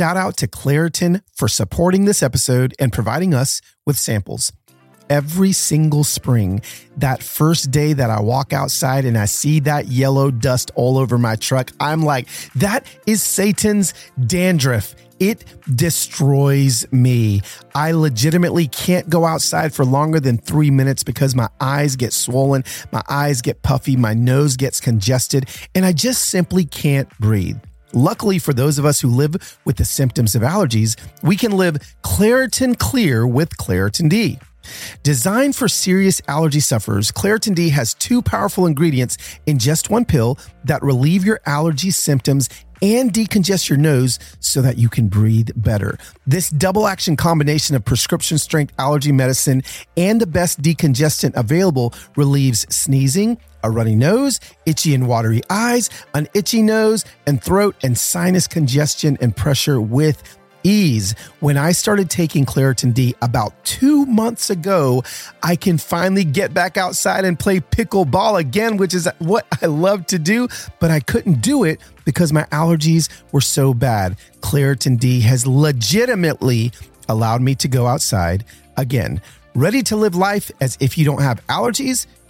shout out to Claritin for supporting this episode and providing us with samples. Every single spring, that first day that I walk outside and I see that yellow dust all over my truck, I'm like, that is Satan's dandruff. It destroys me. I legitimately can't go outside for longer than three minutes because my eyes get swollen, my eyes get puffy, my nose gets congested, and I just simply can't breathe. Luckily, for those of us who live with the symptoms of allergies, we can live Claritin Clear with Claritin D. Designed for serious allergy sufferers, Claritin D has two powerful ingredients in just one pill that relieve your allergy symptoms and decongest your nose so that you can breathe better. This double action combination of prescription strength allergy medicine and the best decongestant available relieves sneezing, a runny nose, itchy and watery eyes, an itchy nose and throat, and sinus congestion and pressure with ease. When I started taking Claritin D about two months ago, I can finally get back outside and play pickleball again, which is what I love to do, but I couldn't do it because my allergies were so bad. Claritin D has legitimately allowed me to go outside again. Ready to live life as if you don't have allergies?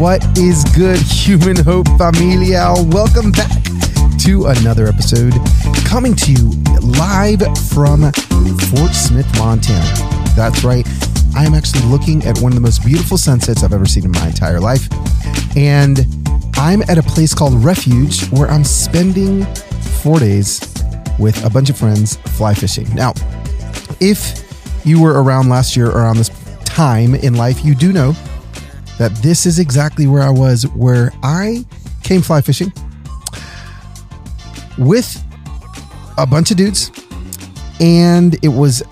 What is good, Human Hope Familia? Welcome back to another episode coming to you live from Fort Smith, Montana. That's right. I am actually looking at one of the most beautiful sunsets I've ever seen in my entire life. And I'm at a place called Refuge where I'm spending four days with a bunch of friends fly fishing. Now, if you were around last year around this time in life, you do know that this is exactly where I was, where I came fly fishing with a bunch of dudes. And it was,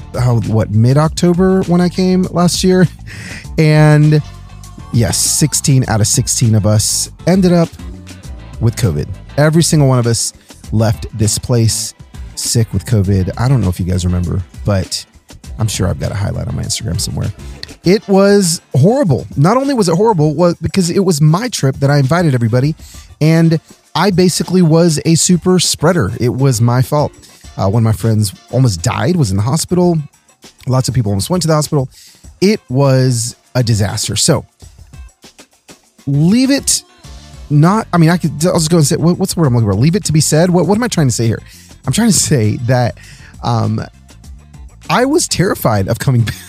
what, mid October when I came last year. And yes, 16 out of 16 of us ended up with COVID. Every single one of us left this place sick with COVID. I don't know if you guys remember, but I'm sure I've got a highlight on my Instagram somewhere. It was horrible. Not only was it horrible, was because it was my trip that I invited everybody, and I basically was a super spreader. It was my fault. Uh, one of my friends almost died, was in the hospital. Lots of people almost went to the hospital. It was a disaster. So leave it not. I mean, I could. I'll just go and say what, what's the word I'm looking for. Leave it to be said. What What am I trying to say here? I'm trying to say that um, I was terrified of coming back.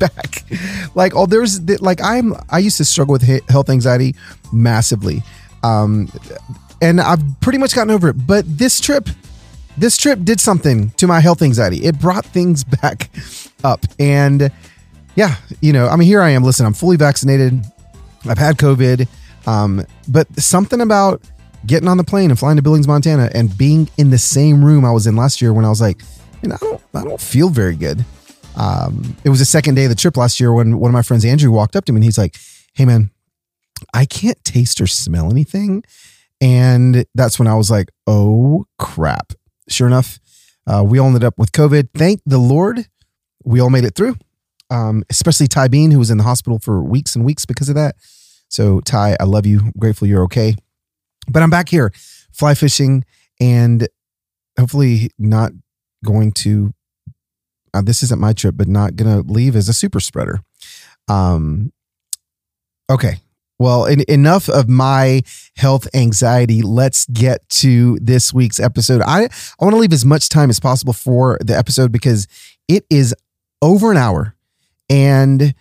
like, oh, there's like I'm. I used to struggle with health anxiety massively, um, and I've pretty much gotten over it. But this trip, this trip did something to my health anxiety. It brought things back up, and yeah, you know, I mean, here I am. Listen, I'm fully vaccinated. I've had COVID, um, but something about getting on the plane and flying to Billings, Montana, and being in the same room I was in last year when I was like, and I don't, I don't feel very good. Um, it was the second day of the trip last year when one of my friends, Andrew, walked up to me and he's like, Hey man, I can't taste or smell anything. And that's when I was like, Oh crap. Sure enough, uh, we all ended up with COVID. Thank the Lord. We all made it through. Um, especially Ty Bean, who was in the hospital for weeks and weeks because of that. So, Ty, I love you. I'm grateful you're okay. But I'm back here fly fishing and hopefully not going to uh, this isn't my trip, but not going to leave as a super spreader. Um, okay. Well, en- enough of my health anxiety. Let's get to this week's episode. I, I want to leave as much time as possible for the episode because it is over an hour. And,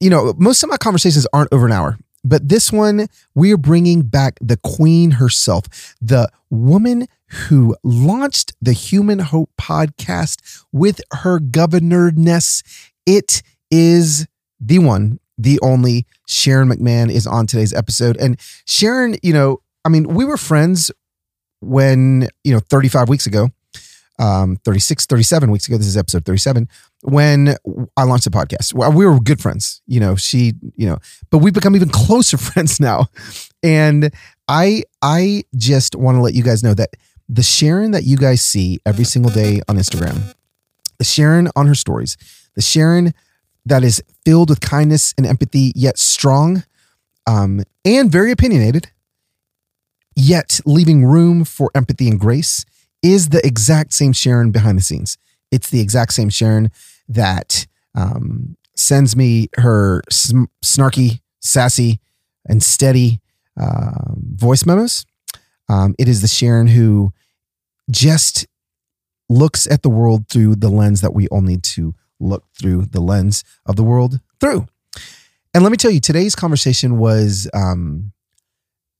you know, most of my conversations aren't over an hour. But this one, we are bringing back the queen herself, the woman who launched the Human Hope podcast with her governorness. It is the one, the only Sharon McMahon is on today's episode. And Sharon, you know, I mean, we were friends when, you know, 35 weeks ago. um, 36, 37 weeks ago. This is episode 37 when I launched the podcast. Well, we were good friends, you know, she, you know, but we've become even closer friends now. And I, I just want to let you guys know that the Sharon that you guys see every single day on Instagram, the Sharon on her stories, the Sharon that is filled with kindness and empathy, yet strong, um, and very opinionated, yet leaving room for empathy and grace, is the exact same Sharon behind the scenes. It's the exact same Sharon that um, sends me her sm- snarky, sassy, and steady uh, voice memos. Um, it is the Sharon who just looks at the world through the lens that we all need to look through the lens of the world through. And let me tell you, today's conversation was, um,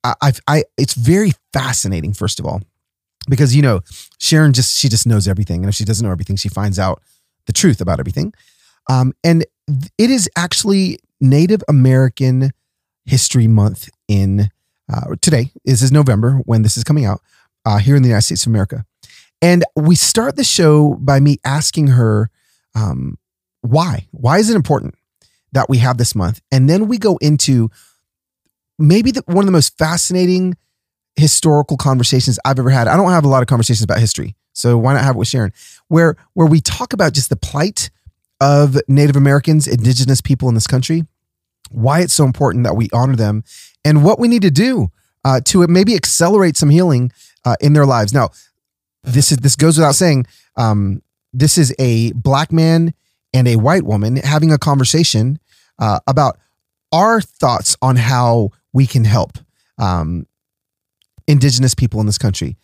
I, I, I, it's very fascinating. First of all, because you know, Sharon just she just knows everything, and if she doesn't know everything, she finds out the truth about everything. Um, and it is actually Native American History Month in uh, today. This is November when this is coming out uh, here in the United States of America. And we start the show by me asking her um, why. Why is it important that we have this month? And then we go into maybe the, one of the most fascinating historical conversations I've ever had. I don't have a lot of conversations about history, so why not have it with Sharon? Where where we talk about just the plight of Native Americans, indigenous people in this country, why it's so important that we honor them, and what we need to do uh, to maybe accelerate some healing uh, in their lives. Now, this is this goes without saying. Um, this is a black man and a white woman having a conversation uh, about our thoughts on how we can help um, indigenous people in this country.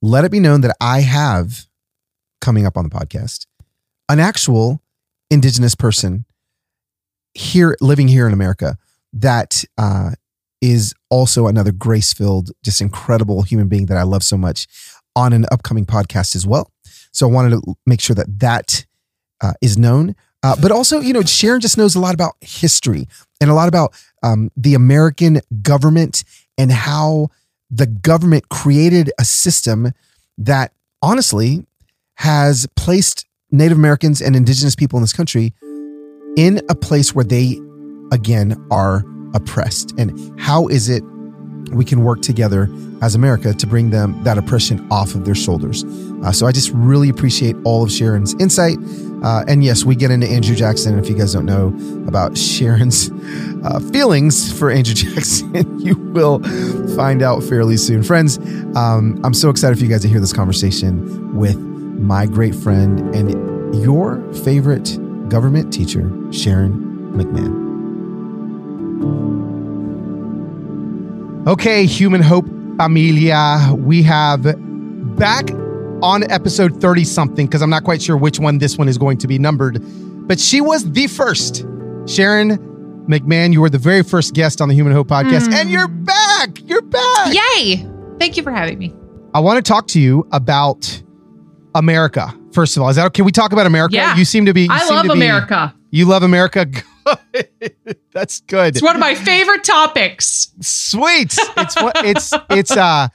Let it be known that I have coming up on the podcast an actual indigenous person here living here in America that uh, is also another grace filled, just incredible human being that I love so much on an upcoming podcast as well. So I wanted to make sure that that uh, is known. Uh, but also, you know, Sharon just knows a lot about history and a lot about um, the American government and how the government created a system that honestly has placed Native Americans and indigenous people in this country in a place where they, again, are oppressed. And how is it we can work together as America to bring them that oppression off of their shoulders. Uh, so I just really appreciate all of Sharon's insight. Uh, and yes, we get into Andrew Jackson. If you guys don't know about Sharon's uh, feelings for Andrew Jackson, you will find out fairly soon. Friends, um, I'm so excited for you guys to hear this conversation with my great friend and your favorite government teacher, Sharon McMahon. Okay, Human Hope Familia, we have back on episode 30 something, because I'm not quite sure which one this one is going to be numbered, but she was the first. Sharon McMahon, you were the very first guest on the Human Hope podcast, mm. and you're back. You're back. Yay. Thank you for having me. I want to talk to you about America. First of all, is that okay? can we talk about America? Yeah. You seem to be. I love America. You love America. That's good. It's one of my favorite topics. Sweet. It's what it's it's uh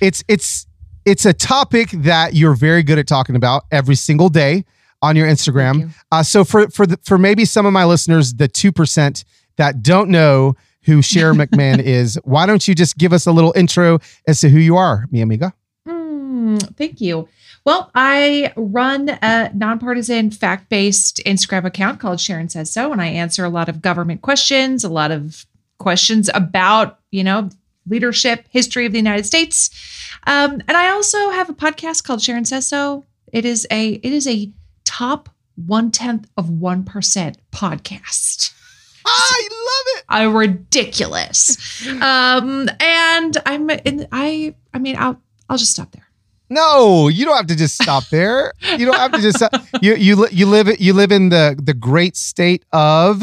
it's it's it's a topic that you're very good at talking about every single day on your Instagram. You. Uh, so for for the, for maybe some of my listeners, the two percent that don't know who Sharon McMahon is, why don't you just give us a little intro as to who you are, mi amiga? Mm, thank you. Well, I run a nonpartisan, fact based Instagram account called Sharon Says So, and I answer a lot of government questions, a lot of questions about, you know, leadership, history of the United States. Um, and I also have a podcast called Sharon Says So. It is a it is a top one tenth of one percent podcast. I love it. I'm ridiculous. um, and I'm in I I mean I'll I'll just stop there. No, you don't have to just stop there. You don't have to just you you you live you live in the the great state of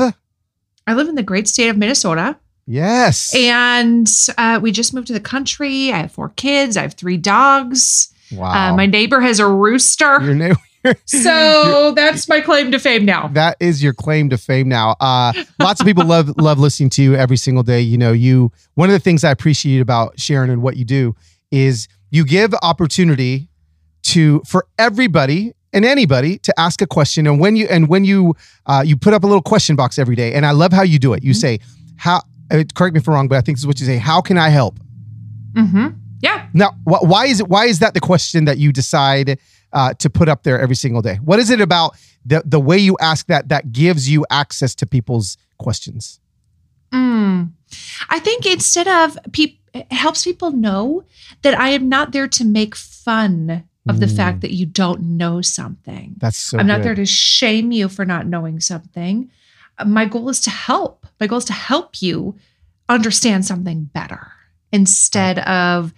I live in the great state of Minnesota. Yes. And uh, we just moved to the country. I have four kids. I have three dogs. Wow. Uh, my neighbor has a rooster. Your neighbor. so that's my claim to fame now. That is your claim to fame now. Uh, lots of people love love listening to you every single day. You know, you one of the things I appreciate about Sharon and what you do is you give opportunity to for everybody and anybody to ask a question. And when you and when you uh, you put up a little question box every day, and I love how you do it. You Mhm. say, "How?" Uh, correct me if I'm wrong, but I think this is what you say. How can I help? Mm-hmm. Yeah. Now, wh- why is it? Why is that the question that you decide uh, to put up there every single day? What is it about the the way you ask that that gives you access to people's questions? Mm. I think instead of people, it helps people know that I am not there to make fun of the Mm. fact that you don't know something. That's so. I'm not good. there to shame you for not knowing something. Uh, My goal is to help. My goal is to help you understand something better instead of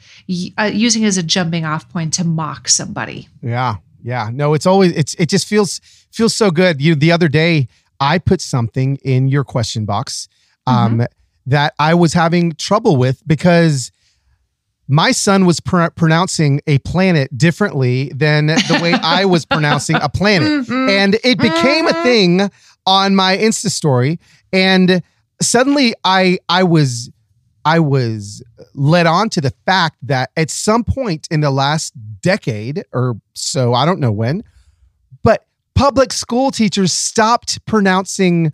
uh, using it as a jumping off point to mock somebody. Yeah. Yeah. No, it's always it's it just feels feels so good. You the other day I put something in your question box um that I was having trouble with because my son was pr- pronouncing a planet differently than the way I was pronouncing a planet. Mhm. And it became a Mhm. thing on my Insta story and suddenly I I was I was led on to the fact that at some point in the last decade or so, I don't know when, but public school teachers stopped pronouncing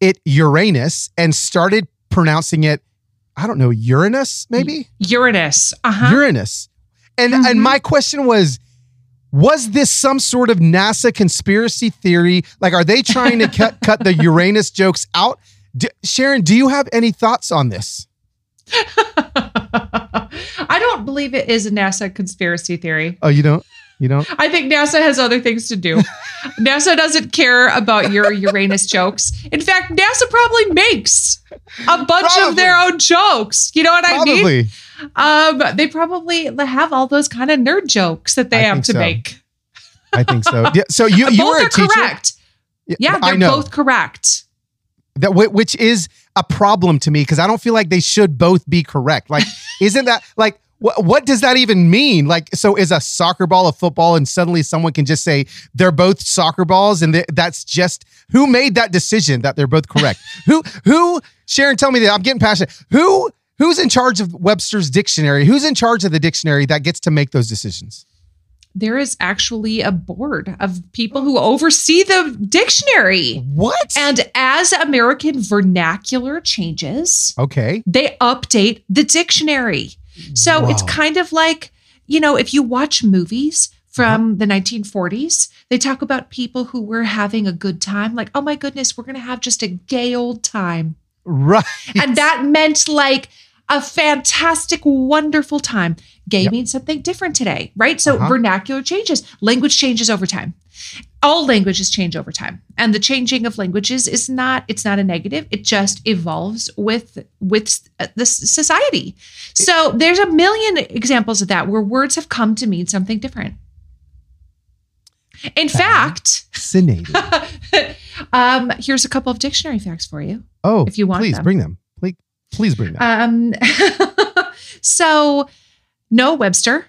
it Uranus and started pronouncing it, I don't know, Uranus, maybe? Uranus. Uh huh. Uranus. And Mhm. and my question was, was this some sort of NASA conspiracy theory? Like, are they trying to cut cut the Uranus jokes out? D- Sharon, do you have any thoughts on this? I don't believe it is a NASA conspiracy theory. Oh, you don't? You? I think NASA has other things to do. NASA doesn't care about your Uranus jokes. In fact, NASA probably makes a bunch of their own jokes. You know what I mean? Probably. Um, they probably have all those kind of nerd jokes that they I have to so. make. I think so. Yeah. So you you both were a are teacher. correct. Yeah, I they're know both correct. that which is a problem to me because I don't feel like they should both be correct. Like, isn't that like what? What does that even mean? Like, so is a soccer ball a football, and suddenly someone can just say they're both soccer balls, and th- that's just who made that decision that they're both correct? who who? Sharon, tell me that I'm getting passionate. Who who's in charge of Webster's dictionary? Who's in charge of the dictionary that gets to make those decisions? There is actually a board of people who oversee the dictionary. What? And as American vernacular changes, okay. they update the dictionary. So it's kind of like, you know, if you watch movies from the 1940s, they talk about people who were having a good time, like, oh my goodness, we're going to have just a gay old time. Right. And that meant like a fantastic, wonderful time. Gay Yep. means something different today, right? So Uh-huh. vernacular changes, language changes over time. All languages change over time. And the changing of languages is not it's not a negative. It just evolves with with the society. So there's a million examples of that where words have come to mean something different. In fact, um, here's a couple of dictionary facts for you. Oh, If you want please them. bring them. Please, please bring them. Um, so no Webster,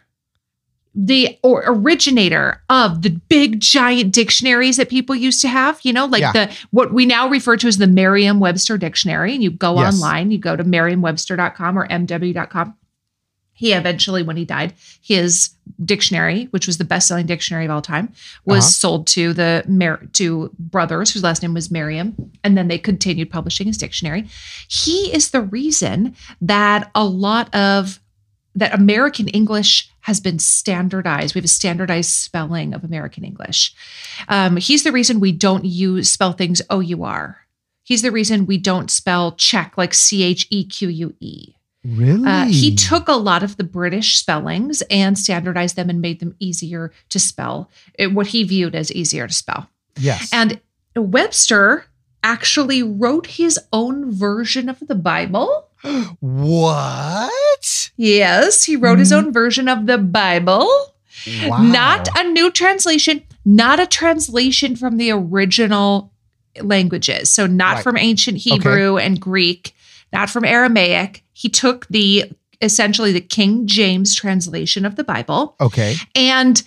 the or originator of the big giant dictionaries that people used to have, you know, like Yeah. the what we now refer to as the Merriam-Webster dictionary. And you go Yes. online, you go to merriam-webster.com or mw.com. He eventually, when he died, his dictionary, which was the best-selling dictionary of all time, was Uh-huh. sold to the Mer- to brothers whose last name was Merriam, and then they continued publishing his dictionary. He is the reason that a lot of that American English has been standardized. We have a standardized spelling of American English. Um, he's the reason we don't use spell things O U R. He's the reason we don't spell check like C H E Q U E. really? Uh, he took a lot of the British spellings and standardized them and made them easier to spell, it- what he viewed as easier to spell. yes. And Webster actually wrote his own version of the Bible. What? Yes, he wrote his hmm. own version of the Bible. Wow. Not a new translation, not a translation from the original languages. So, not Right. from ancient Hebrew and Greek, not from Aramaic. He took the essentially the King James translation of the Bible okay. and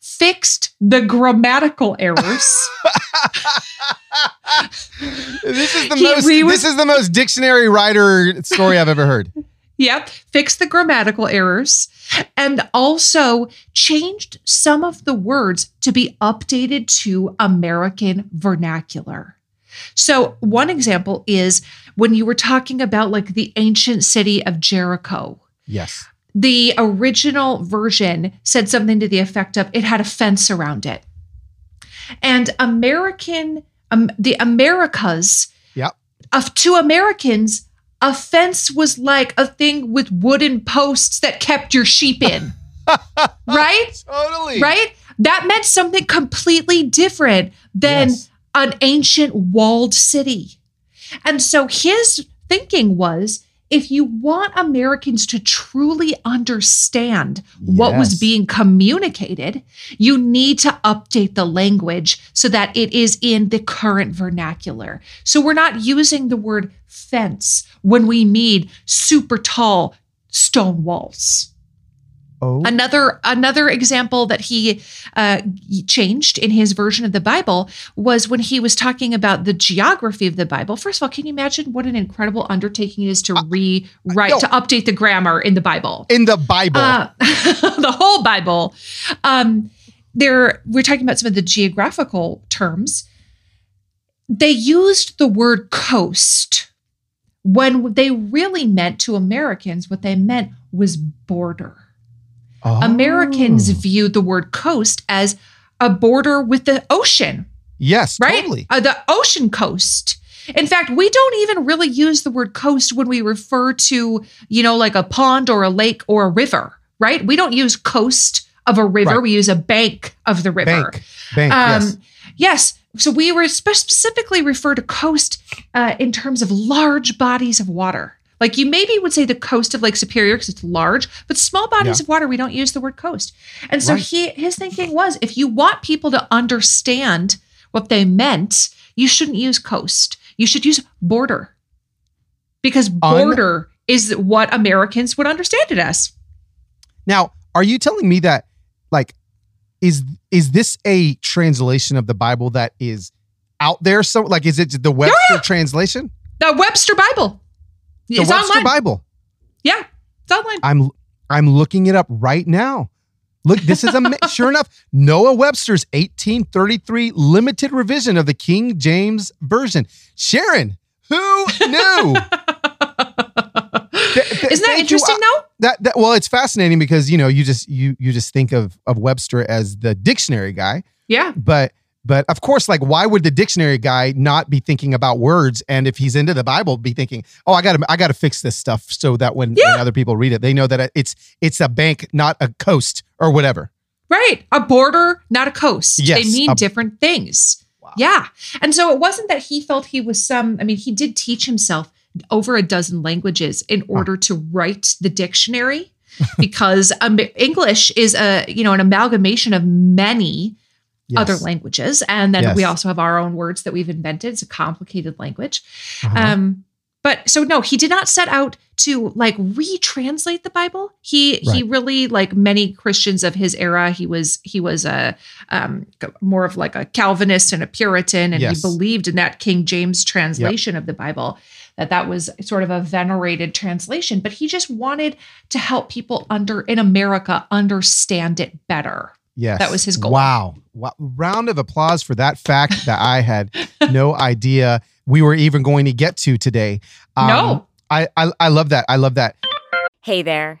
fixed the grammatical errors. this is the He- most. this is the most dictionary writer story I've ever heard. Yep, fixed the grammatical errors and also changed some of the words to be updated to American vernacular. So, one example is when you were talking about like the ancient city of Jericho. Yes. The original version said something to the effect of it had a fence around it. And American, um, the Americas, Yep. of to Americans, a fence was like a thing with wooden posts that kept your sheep in. right? Totally. Right? That meant something completely different than Yes. an ancient walled city. And so his thinking was if you want Americans to truly understand what was being communicated, you need to update the language so that it is in the current vernacular. So we're not using the word fence when we mean super tall stone walls. Oh. Another another example that he uh, changed in his version of the Bible was when he was talking about the geography of the Bible. First of all, can you imagine what an incredible undertaking it is to rewrite no. to update the grammar in the Bible? in the Bible. Uh, the whole Bible. Um, there, we're talking about some of the geographical terms. They used the word coast when they really meant to Americans what they meant was border. Oh. Americans view the word coast as a border with the ocean, Yes, right? totally. Uh, the ocean coast. In fact, we don't even really use the word coast when we refer to, you know, like a pond or a lake or a river, right? We don't use coast of a river. Right. We use a bank of the river. Bank. Bank. Um, yes. yes. So we were spe- specifically refer to coast uh, in terms of large bodies of water. Like you maybe would say the coast of Lake Superior because it's large, but small bodies Yeah. of water we don't use the word coast. And so Right. he his thinking was if you want people to understand what they meant, you shouldn't use coast. You should use border. Because border is what Americans would understand it as. Now, are you telling me that like is is this a translation of the Bible that is out there? So like is it the Webster yeah. translation? The Webster Bible. The it's Webster online. Bible. Yeah, it's online. I'm I'm looking it up right now. Look, this is a sure enough Noah Webster's 1833 limited revision of the King James version. Sharon, who knew? Th- th- Isn't that you. interesting I- though? that, that well, it's fascinating because you know you just you you just think of of Webster as the dictionary guy, Yeah. but but of course, like why would the dictionary guy not be thinking about words? And if he's into the Bible, be thinking, oh, I got to I got to fix this stuff so that when, Yeah. when other people read it, they know that it's it's a bank, not a coast or whatever. Right. A border, not a coast. Yes, they mean a- different things. Wow. Yeah. And so it wasn't that he felt he was some, I mean, he did teach himself over a dozen languages in order to write the dictionary because um, English is a, you know, an amalgamation of many Yes. other languages. And then Yes. we also have our own words that we've invented. It's a complicated language. Uh-huh. Um, but so no, he did not set out to like retranslate the Bible. He he really like many Christians of his era. He was he was a um, more of like a Calvinist and a Puritan, and Yes. he believed in that King James translation of the Bible. That that was sort of a venerated translation, but he just wanted to help people under in America understand it better. Yes. That was his goal. Wow. wow. Round of applause for that fact that I had no idea we were even going to get to today. Um, No. I, I I love that. I love that. Hey there,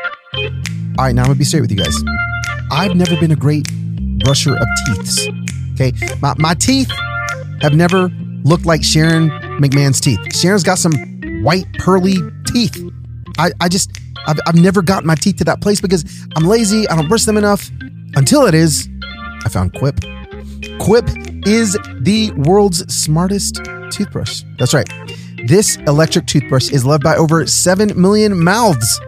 All right, now I'm gonna be straight with you guys. I've never been a great brusher of teeths. Okay, my, my teeth have never looked like Sharon McMahon's teeth. Sharon's got some white pearly teeth. I, I just I've, I've never gotten my teeth to that place because I'm lazy. I don't brush them enough. Until it is, I found Quip. Quip is the world's smartest toothbrush. That's right. This electric toothbrush is loved by over 7 million mouths,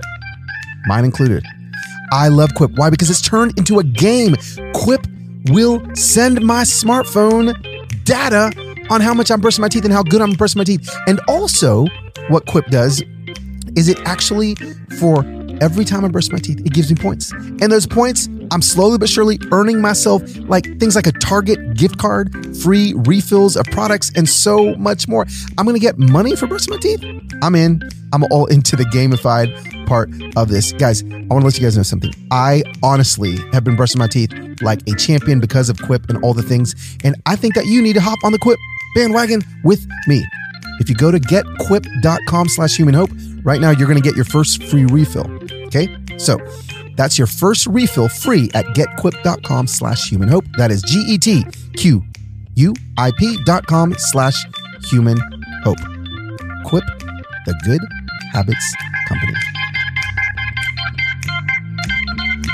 mine included. I love Quip. Why? Because it's turned into a game. Quip will send my smartphone data on how much I'm brushing my teeth and how good I'm brushing my teeth. And also, what Quip does is it actually, for every time I brush my teeth, it gives me points. And those points, I'm slowly but surely earning myself like things like a Target gift card, free refills of products, and so much more. I'm gonna get money for brushing my teeth. I'm in. I'm all into the gamified part of this. Guys, I wanna let you guys know something. I honestly have been brushing my teeth like a champion because of Quip and all the things. And I think that you need to hop on the Quip bandwagon with me. If you go to getquip.com slash human hope, right now you're to get your first free refill. Okay. So that's your first refill free at getquip.com slash human hope. That is G E T Q U I P dot com slash human hope. Quip, the good habits company.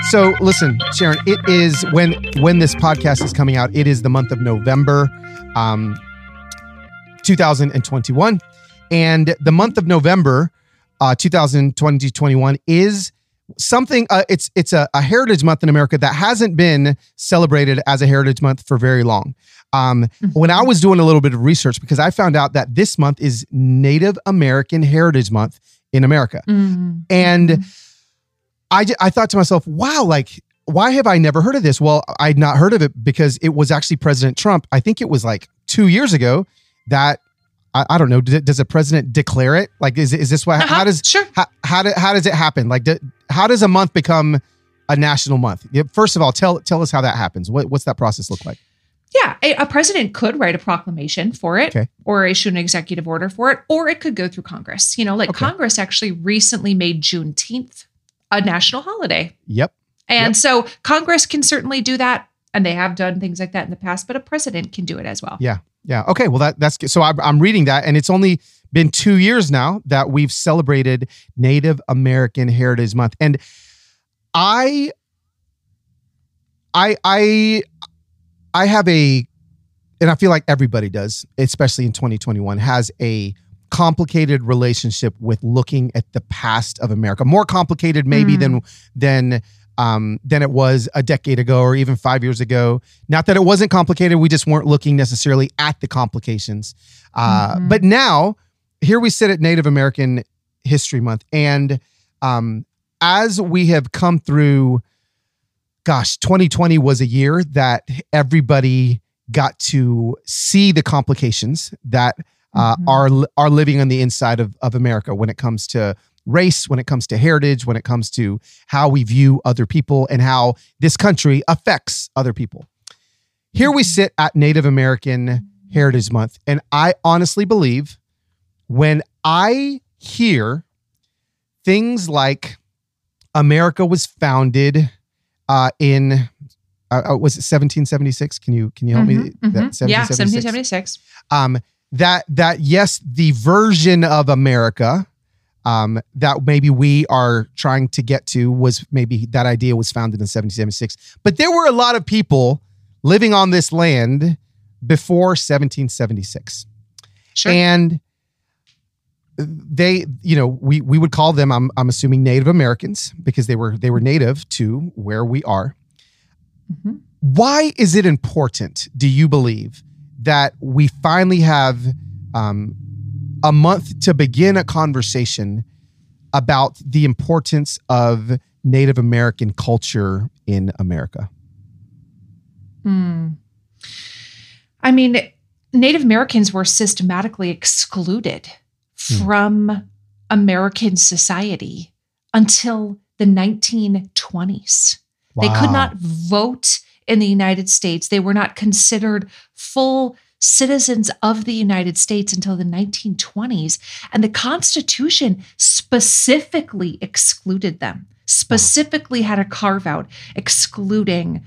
So listen, Sharon, it is when when this podcast is coming out, it is the month of November. Um, 2021. And the month of November, uh, 2020-21 is something uh, it's it's a, a, heritage month in america that hasn't been celebrated as a heritage month for very long um, mm-hmm. when i was doing a little bit of research because i found out that this month is native american heritage month in america mm-hmm. and mm-hmm. I, I thought to myself wow like why have i never heard of this well i'd not heard of it because it was actually president trump i think it was like two years ago that I, I don't know. Does, a president declare it? Like, is is this what? Uh-huh, how does sure? How, how, do, how does it happen? Like, do, how does a month become a national month? First of all, tell tell us how that happens. What, what's that process look like? Yeah, a, a, president could write a proclamation for it okay. or issue an executive order for it, or it could go through Congress. You know, like okay. Congress actually recently made Juneteenth a national holiday. Yep. And yep. so Congress can certainly do that. And they have done things like that in the past, but a president can do it as well. Yeah. Yeah. Okay. Well, that that's good. so. I'm, I'm reading that, and it's only been two years now that we've celebrated Native American Heritage Month, and I, I, I, I have a, and I feel like everybody does, especially in 2021, has a complicated relationship with looking at the past of America. More complicated, maybe mm. than than um, than it was a decade ago or even five years ago. Not that it wasn't complicated, we just weren't looking necessarily at the complications. Uh, mm-hmm. But now, here we sit at Native American History Month, and um, as we have come through, gosh, 2020 was a year that everybody got to see the complications that uh, mm-hmm. are are living on the inside of, of America when it comes to race, when it comes to heritage, when it comes to how we view other people and how this country affects other people. Here we sit at Native American Heritage Month, and I honestly believe when I hear things like America was founded uh, in uh, uh was it 1776? Can you can you help mm-hmm, me? Mm-hmm. That, yeah, 1776. Um, that that yes, the version of America um, that maybe we are trying to get to was maybe that idea was founded in 1776. But there were a lot of people living on this land before 1776. Sure. And they, you know, we we would call them, I'm I'm assuming Native Americans because they were they were native to where we are. Mm-hmm. Why is it important, do you believe, that we finally have um, a month to begin a conversation about the importance of Native American culture in America? Hmm. I mean, Native Americans were systematically excluded hmm. from American society until the 1920s. Wow. They could not vote in the United States. They were not considered full citizens of the United States until the 1920s. And the Constitution specifically excluded them, specifically had a carve out excluding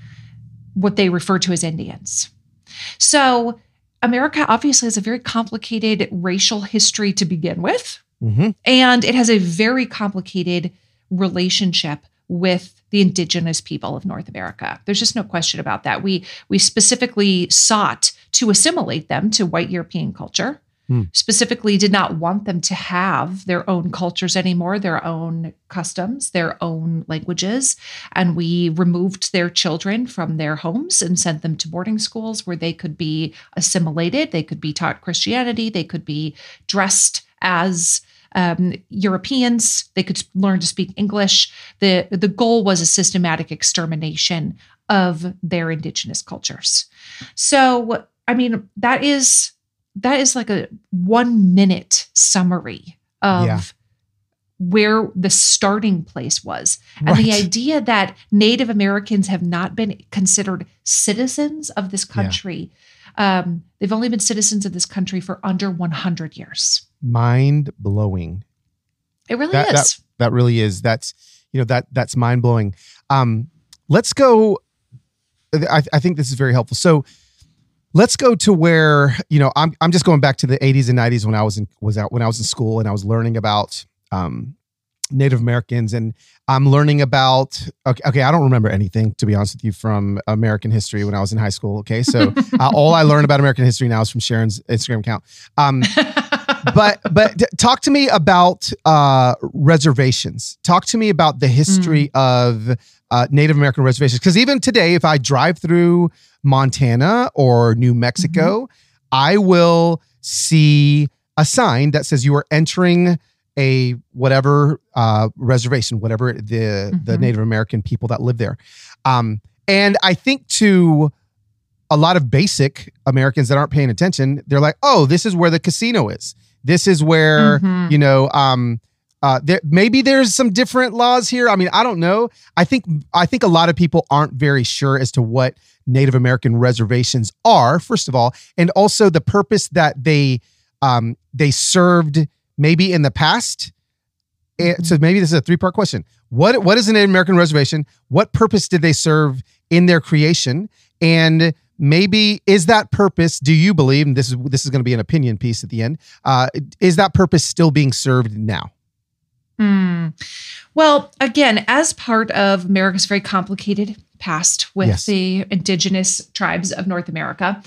what they refer to as Indians. So, America obviously has a very complicated racial history to begin with. Mm-hmm. And it has a very complicated relationship with the indigenous people of North America. There's just no question about that. We we specifically sought to assimilate them to white European culture. Hmm. specifically did not want them to have their own cultures anymore, their own customs, their own languages. And we removed their children from their homes and sent them to boarding schools where they could be assimilated, they could be taught Christianity, they could be dressed as um, Europeans. They could learn to speak English. the The goal was a systematic extermination of their indigenous cultures. So, I mean, that is that is like a one minute summary of Yeah. where the starting place was. And the idea that Native Americans have not been considered citizens of this Yeah. Um, they've only been citizens of this country for under 100 years. Mind blowing. It really That- is. That really is. That's you know that that's mind blowing. Um, let's go. I, I think this is very helpful. So let's go to where you know I'm. I'm just going back to the 80s and 90s when I was in was out when I was in school and I was learning about um, Native Americans and I'm learning about. Okay, okay, I don't remember anything to be honest with you from American history when I was in high school. Okay, so uh, all I learned about American history now is from Sharon's Instagram account. Um, but but talk to me about uh, reservations. Talk to me about the history of uh, Native American reservations. Because even today, if I drive through Montana or New Mexico, I will see a sign that says you are entering a whatever uh, reservation, whatever the the Mhm. Native American people that live there. Um, and I think to a lot of basic Americans that aren't paying attention, they're like, "Oh, this is where the casino is. This is where Mhm. you know." Um, uh, there maybe there's some different laws here. I mean, I don't know. I think I think a lot of people aren't very sure as to what Native American reservations are. First of all, and also the purpose that they um, they served maybe in the past. And so maybe this is a three part question. What what is an Native American reservation? What purpose did they serve in their creation? And maybe is that purpose? Do you believe? And this is this is going to be an opinion piece at the end. Uh, is that purpose still being served now? Hmm. Well, again, as part of America's very complicated past with Yes. the indigenous tribes of North America,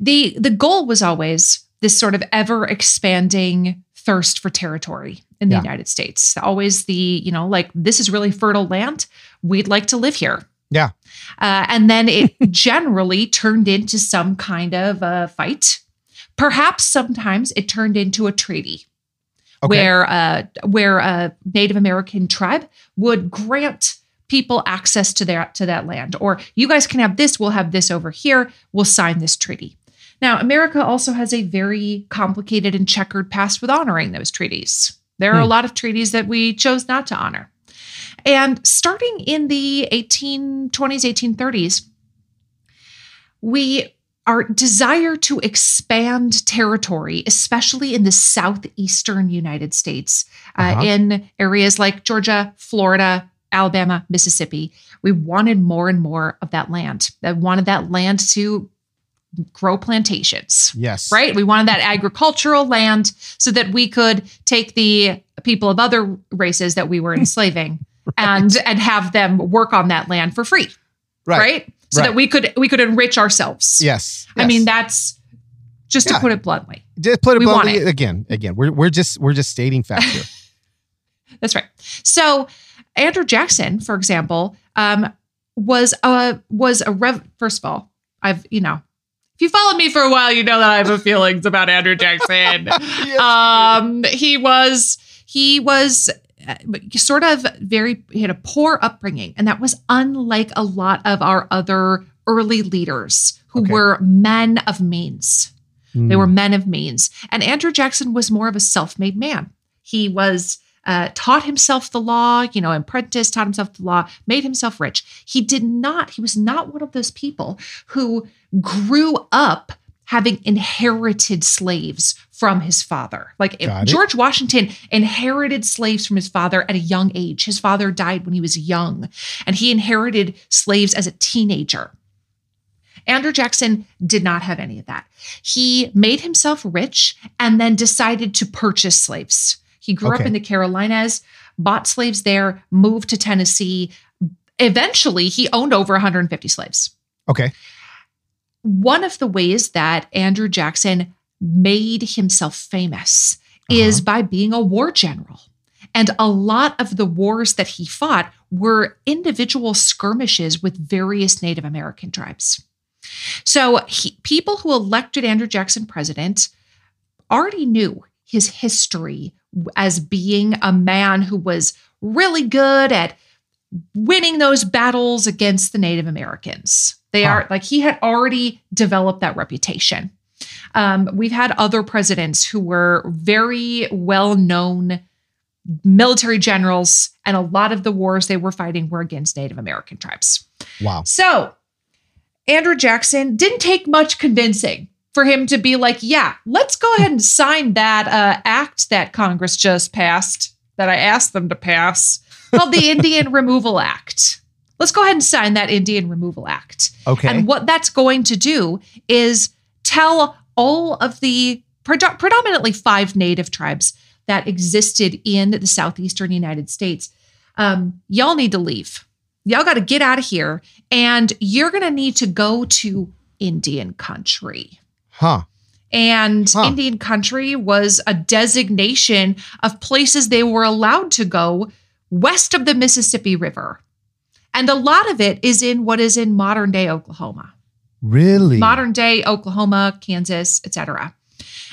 the the goal was always this sort of ever expanding thirst for territory in the Yeah. United States. Always the, you know, like this is really fertile land. We'd like to live here. Yeah. Uh, and then it generally turned into some kind of a fight. Perhaps sometimes it turned into a treaty Okay. where uh, where a Native American tribe would grant people access to their to that land, or you guys can have this, we'll have this over here, we'll sign this treaty. Now, America also has a very complicated and checkered past with honoring those treaties. There are a Hmm. lot of treaties that we chose not to honor. And starting in the 1820s, 1830s, we our desire to expand territory, especially in the southeastern United States, uh, Uh-huh. in areas like Georgia, Florida, Alabama, Mississippi, we wanted more and more of that land. That wanted that land to grow plantations Yes. right? We wanted that agricultural land so that we could take the people of other races that we were enslaving and and have them work on that land for free, right? Right. So Right. that we could we could enrich ourselves. Yes. I mean that's just Yeah. to put it bluntly. just put it we bluntly it. again. Again, we're we're just we're just stating facts here. That's right. So Andrew Jackson, for example, um, was a was a rev. First of all, I've you know, if you followed me for a while, you know that I have feelings about Andrew Jackson. Yes. um, he was he was uh, sort of very he had a poor upbringing, and that was unlike a lot of our other early leaders who Okay. were men of means. They Mm. were men of means. And Andrew Jackson was more of a self made man. He was uh, taught himself the law, you know, apprentice, taught himself the law, made himself rich. He did not, he was not one of those people who grew up having inherited slaves from his father. Like if Got it. George Washington inherited slaves from his father at a young age. His father died when he was young, and he inherited slaves as a teenager. Andrew Jackson did not have any of that. He made himself rich and then decided to purchase slaves. He grew up in the Carolinas, bought slaves there, moved to Tennessee. Eventually, he owned over 150 slaves. Okay. One of the ways that Andrew Jackson made himself famous uh-huh. is by being a war general. And a lot of the wars that he fought were individual skirmishes with various Native American tribes. So he, people who elected Andrew Jackson president already knew his history as being a man who was really good at winning those battles against the Native Americans. They Huh. are like he had already developed that reputation. Um, we've had other presidents who were very well known military generals, and a lot of the wars they were fighting were against Native American tribes. Wow. So, Andrew Jackson didn't take much convincing for him to be like, yeah, let's go ahead and sign that uh, act that Congress just passed that I asked them to pass called the Indian Removal Act. Let's go ahead and sign that Indian Removal Act. Okay. And what that's going to do is tell all of the predo- predominantly five native tribes that existed in the southeastern United States, um, y'all need to leave. Y'all got to get out of here, and you're going to need to go to Indian country. Huh. And Huh. Indian country was a designation of places they were allowed to go west of the Mississippi River. And a lot of it is in what is in modern day Oklahoma Really? modern day Oklahoma, Kansas, etc.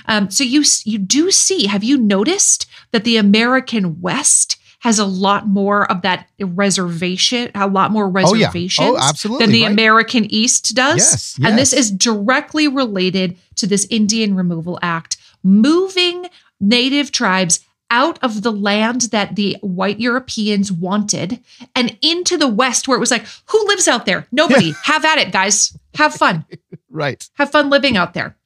Um, so you you do see. Have you noticed that the American West has a lot more of that reservation, a lot more Oh, yeah. Oh, than the right. American East does? Yes, And this is directly related to this Indian Removal Act, moving Native tribes out of the land that the white Europeans wanted and into the West, where it was like, who lives out there? Nobody. Have at it, guys. Have fun Right. have fun living out there.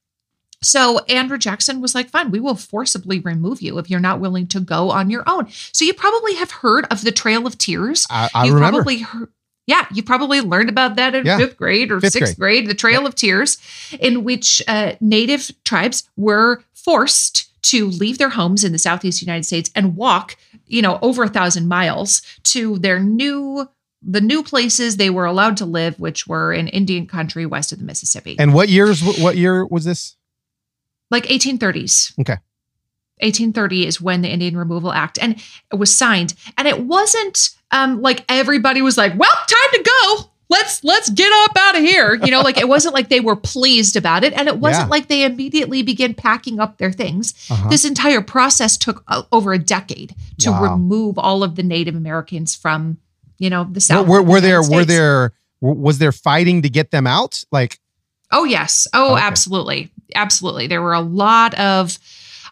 So Andrew Jackson was like, fine, we will forcibly remove you if you're not willing to go on your own. So you probably have heard of the Trail of Tears. I, I you remember. probably heard yeah, you probably learned about that in Yeah. fifth grade or Fifth sixth grade, the Trail of Tears, in which uh, native tribes were forced to leave their homes in the southeast United States and walk, you know, over a thousand miles to their new the new places they were allowed to live, which were in Indian country west of the Mississippi. and what years? What year was this? Like 1830s. Okay. 1830 is when the Indian Removal Act and it was signed. And it wasn't um like everybody was like, "Well, time to go. Let's let's get up out of here." You know, like it wasn't like they were pleased about it and it wasn't Yeah. like they immediately began packing up their things. Uh-huh. This entire process took uh, over a decade to Wow. remove all of the Native Americans from, you know, the Were, south. were, of the there? Were there? Was there fighting to get them out? Like, Oh yes. Oh, Okay. absolutely. Absolutely. There were a lot of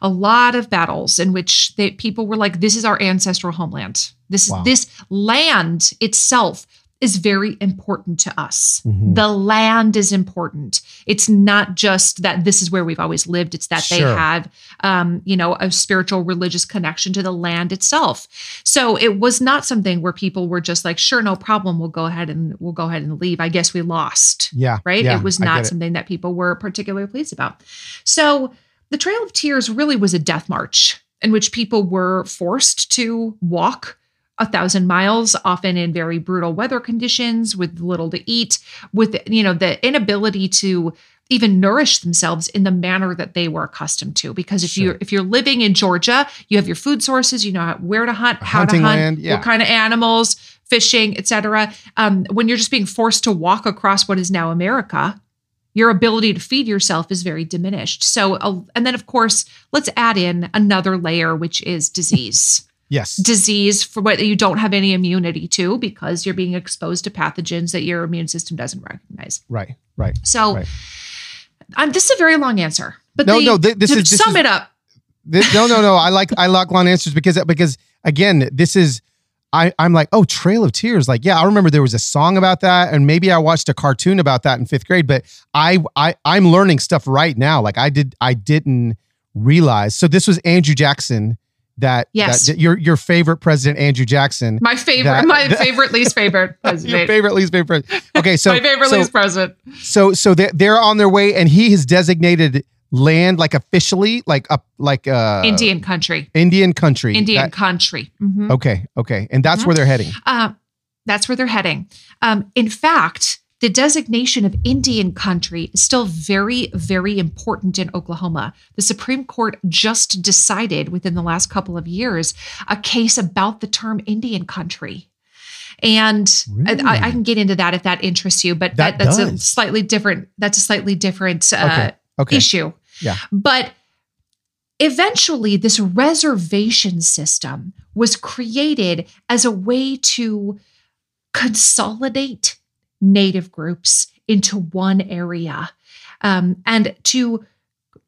a lot of battles in which they, people were like this is our ancestral homeland. This Wow. this land itself is very important to us. Mhm. The land is important. It's not just that this is where we've always lived. It's that they have, um, you know, a spiritual religious connection to the land itself. So it was not something where people were just like, sure, no problem. We'll go ahead and we'll go ahead and leave. I guess we lost yeah, right? yeah, it was not get it. something that people were particularly pleased about. So the Trail of Tears really was a death march in which people were forced to walk a thousand miles, often in very brutal weather conditions, with little to eat, with you know the inability to even nourish themselves in the manner that they were accustomed to. Because if Sure. you're if you're living in Georgia, you have your food sources, you know where to hunt, how hunting to hunt, land, yeah. what kind of animals, fishing, etc. Um, when you're just being forced to walk across what is now America, your ability to feed yourself is very diminished. So, uh, and then of course, let's add in another layer, which is disease. Yes. disease for what you don't have any immunity to because you're being exposed to pathogens that your immune system doesn't recognize. Right. Right. So, Right. um, this is a very long answer, but No, the- no, thi- this to is- this sum is- it up. This, no, no, no. I like I like long answers because because again, this is I I'm like oh Trail of Tears. Like yeah, I remember there was a song about that, and maybe I watched a cartoon about that in fifth grade. But I I I'm learning stuff right now. Like I did I didn't realize. So this was Andrew Jackson. That Yes. that, your your favorite president Andrew Jackson. My favorite, That- my that- favorite, least favorite Your favorite least favorite. president. Okay, so my favorite, so, least president. so so they're, they're on their way, and he has designated land like officially like up like uh Indian country. Indian country. Indian country. Mhm. Okay, okay, and that's Mhm. where they're heading. Uh, that's where they're heading. Um, in fact, the designation of Indian country is still very, very important in Oklahoma. The Supreme Court just decided within the last couple of years a case about the term Indian country. And Really? I, I can get into that if that interests you, but That that, that's a slightly different. That's a slightly different uh, Okay. Okay. issue. Yeah. But eventually, this reservation system was created as a way to consolidate Native groups into one area. Um, and to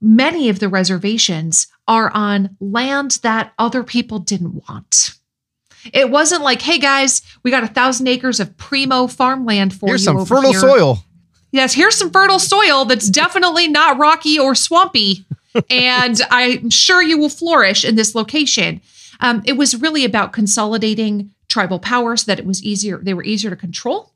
many of the reservations are on land that other people didn't want. It wasn't like, hey guys, we got a thousand acres of primo farmland for Here's you. some over fertile here. soil. Yes, here's some fertile soil that's definitely not rocky or swampy. and I'm sure you will flourish in this location. Um, it was really about consolidating tribal power so that it was easier, they were easier to control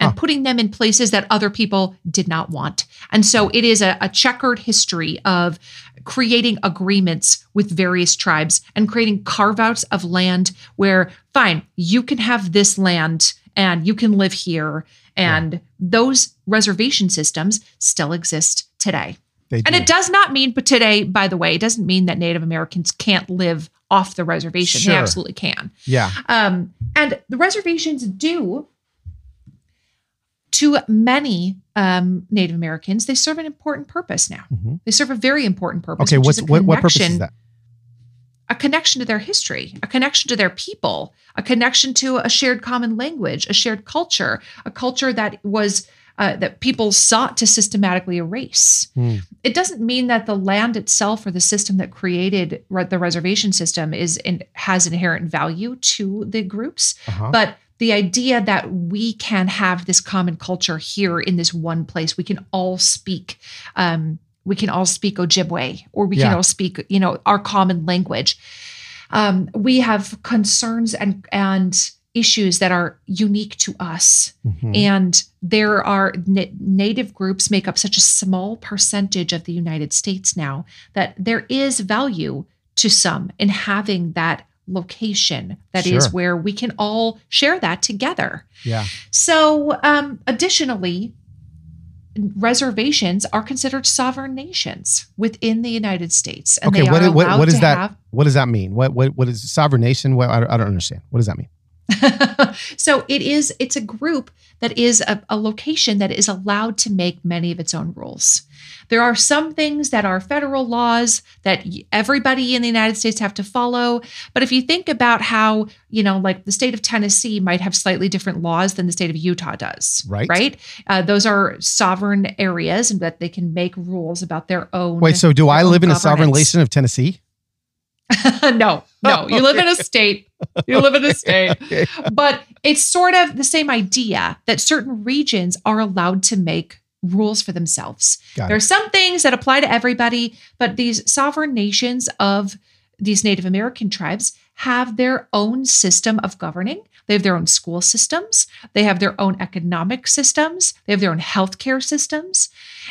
and Huh. putting them in places that other people did not want. And so it is a, a checkered history of creating agreements with various tribes and creating carve outs of land where, fine, you can have this land and you can live here. And those reservation systems still exist today. And it does not mean, but today, by the way, it doesn't mean that Native Americans can't live off the reservation. Sure. They absolutely can. yeah. Um, and the reservations do, to many um, Native Americans, they serve an important purpose now. Mhm. They serve a very important purpose. Okay. What's what, what purpose is that? A connection to their history, a connection to their people, a connection to a shared common language, a shared culture, a culture that was uh, that people sought to systematically erase. Hmm. It doesn't mean that the land itself or the system that created re- the reservation system is in, has inherent value to the groups, Uh-huh. but the idea that we can have this common culture here in this one place, we can all speak, um, we can all speak Ojibwe, or we can all speak, you know, our common language. Um, we have concerns and and issues that are unique to us, Mhm. and there are na- native groups make up such a small percentage of the United States now that there is value to some in having that location that is Sure. where we can all share that together. Yeah. So, um, additionally, reservations are considered sovereign nations within the United States, and Okay. they What, are what, what does that? have What does that mean? What what what is sovereign nation? What I, I don't understand. What does that mean? so it is it's a group that is a, a location that is allowed to make many of its own rules there are some things that are federal laws that everybody in the united states have to follow but if you think about how you know like the state of tennessee might have slightly different laws than the state of utah does Right. right uh, those are sovereign areas and that they can make rules about their own Wait. So do I live in a sovereign nation of Tennessee? no, no, oh, you live in a state. You live in a state. But it's sort of the same idea that certain regions are allowed to make rules for themselves. Got there it. are some things that apply to everybody, but these sovereign nations of these Native American tribes have their own system of governing. They have their own school systems. They have their own economic systems. They have their own healthcare systems.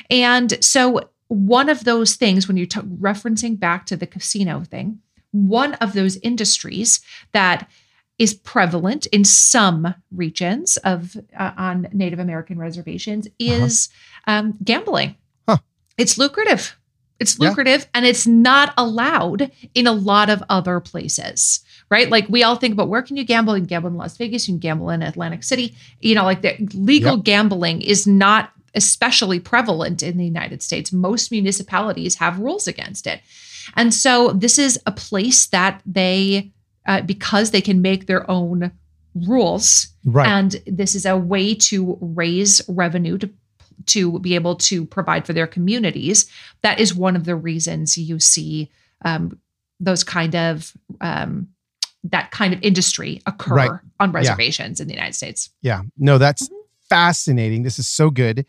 And so, one of those things, when you're t- referencing back to the casino thing, one of those industries that is prevalent in some regions of uh, on Native American reservations is um, gambling. Huh. It's lucrative. It's Yeah. lucrative and it's not allowed in a lot of other places, right? Like we all think about where can you gamble? You can gamble in Las Vegas, you can gamble in Atlantic City. You know, like the legal gambling is not especially prevalent in the United States. Most municipalities have rules against it. And so this is a place that they, uh, because they can make their own rules, Right. and this is a way to raise revenue to to be able to provide for their communities. That is one of the reasons you see um, those kind of um, that kind of industry occur Right. on reservations in the United States. Yeah. No, that's Mhm. fascinating. This is so good.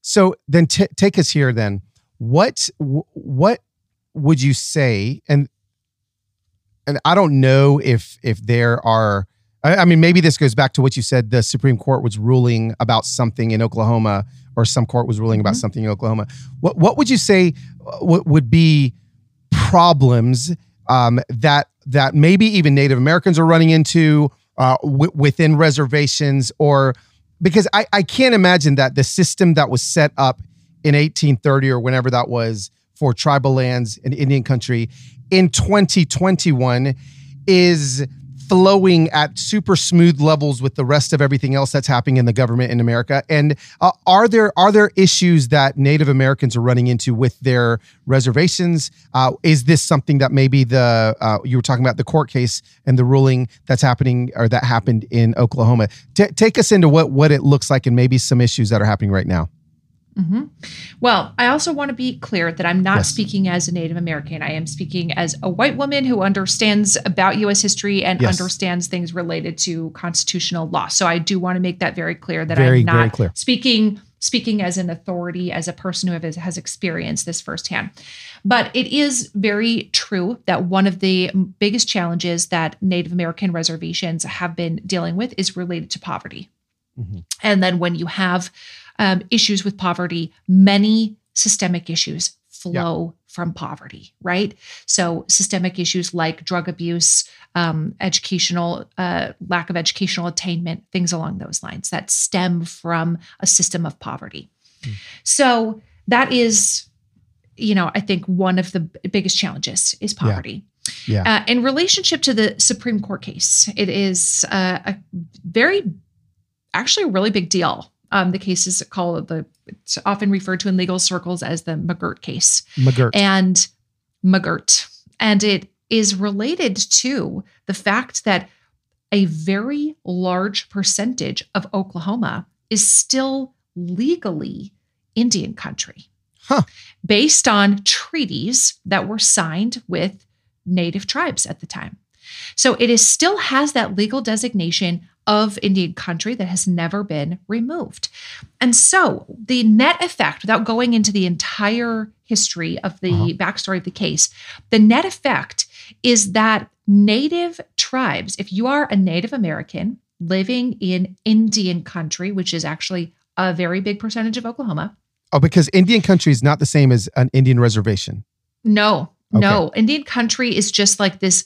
So then t- take us here then. What what would you say and and I don't know if if there are I, I mean maybe this goes back to what you said the Supreme Court was ruling about something in Oklahoma or some court was ruling about Mhm. something in Oklahoma. What what would you say uh, what would be problems um, that that maybe even Native Americans are running into uh, w- within reservations, or because I, I can't imagine that the system that was set up in 1830 or whenever that was for tribal lands in Indian country in 2021 is flowing at super smooth levels with the rest of everything else that's happening in the government in America. And uh, are there are there issues that Native Americans are running into with their reservations? Uh, is this something that maybe the uh, you were talking about the court case and the ruling that's happening or that happened in Oklahoma? T- take us into what what it looks like and maybe some issues that are happening right now. Mm-hmm. Well, I also want to be clear that I'm not Yes. speaking as a Native American. I am speaking as a white woman who understands about U.S. history and Yes. understands things related to constitutional law. So I do want to make that very clear that Very, I'm not speaking speaking as an authority, as a person who has, has experienced this firsthand. But it is very true that one of the biggest challenges that Native American reservations have been dealing with is related to poverty. Mhm. And then when you have um, issues with poverty, many systemic issues flow from poverty, right? So systemic issues like drug abuse, um, educational uh, lack of educational attainment, things along those lines that stem from a system of poverty. So that is, you know, I think one of the biggest challenges is poverty. Yeah. Uh, in relationship to the Supreme Court case, it is uh, a very, actually, a really big deal. Um, the case is called the, it's often referred to in legal circles as the McGirt case McGirt. and McGirt. And it is related to the fact that a very large percentage of Oklahoma is still legally Indian country. Huh. Based on treaties that were signed with native tribes at the time. So it is still has that legal designation of Indian country that has never been removed. And so the net effect, without going into the entire history of the Uh-huh. backstory of the case, the net effect is that native tribes, if you are a Native American living in Indian country, which is actually a very big percentage of Oklahoma, Oh, because Indian country is not the same as an Indian reservation. no, no. Indian country is just like this.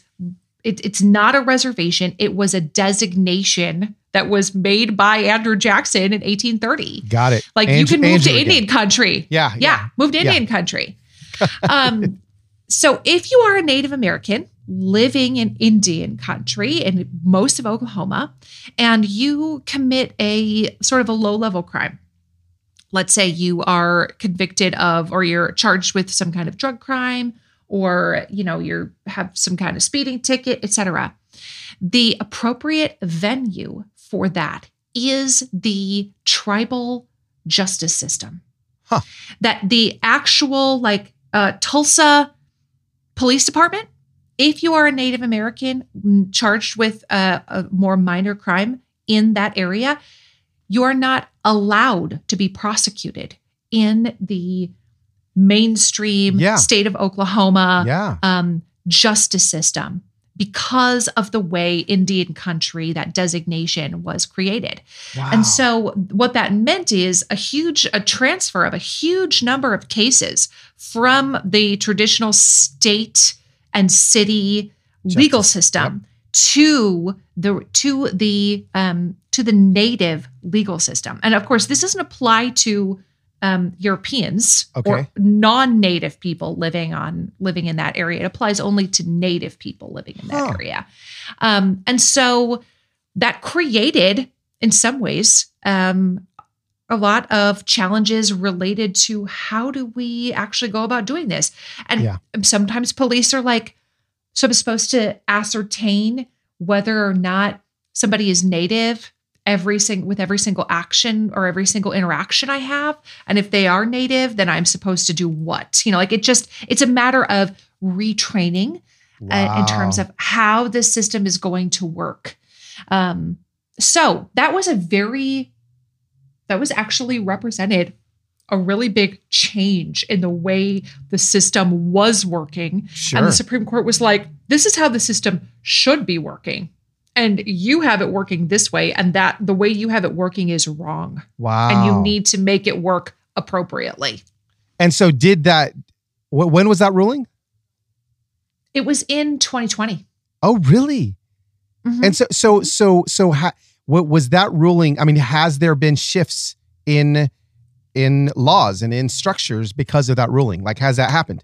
It, it's not a reservation. It was a designation that was made by Andrew Jackson in 1830. Got it. Like you can move Andrew to again. Indian country. Yeah, Yeah, move to yeah. Indian country. um, so if you are a Native American living in Indian country in most of Oklahoma, and you commit a sort of a low level crime, let's say you are convicted of or you're charged with some kind of drug crime or you know you have some kind of speeding ticket etc the appropriate venue for that is the tribal justice system Huh. that the actual like uh, tulsa police department if you are a native american charged with a, a more minor crime in that area you are not allowed to be prosecuted in the mainstream Yeah. state of Oklahoma Yeah. um, justice system because of the way Indian country, that designation was created. Wow. And so what that meant is a huge a transfer of a huge number of cases from the traditional state and city legal Justice, system to the to the um, to the native legal system. And of course, this doesn't apply to um, Europeans or non-native people living on living in that area. It applies only to native people living in that Huh. area. Um, and so that created, in some ways, um, a lot of challenges related to how do we actually go about doing this. And Yeah. sometimes police are like, so I'm supposed to ascertain whether or not somebody is native every single with every single action or every single interaction I have. And if they are native, then I'm supposed to do what? You know, like it just it's a matter of retraining uh, in terms of how the system is going to work. Um, so that was a very, that was actually represented a really big change in the way the system was working. sure. And the Supreme Court was like, this is how the system should be working. And you have it working this way, and that the way you have it working is wrong. wow. And you need to make it work appropriately. And so did that wh- when was that ruling? It was in 2020. Oh, really? Mhm. And so so so so ha- what was that ruling? I mean, has there been shifts in in laws and in structures because of that ruling? Like, has that happened?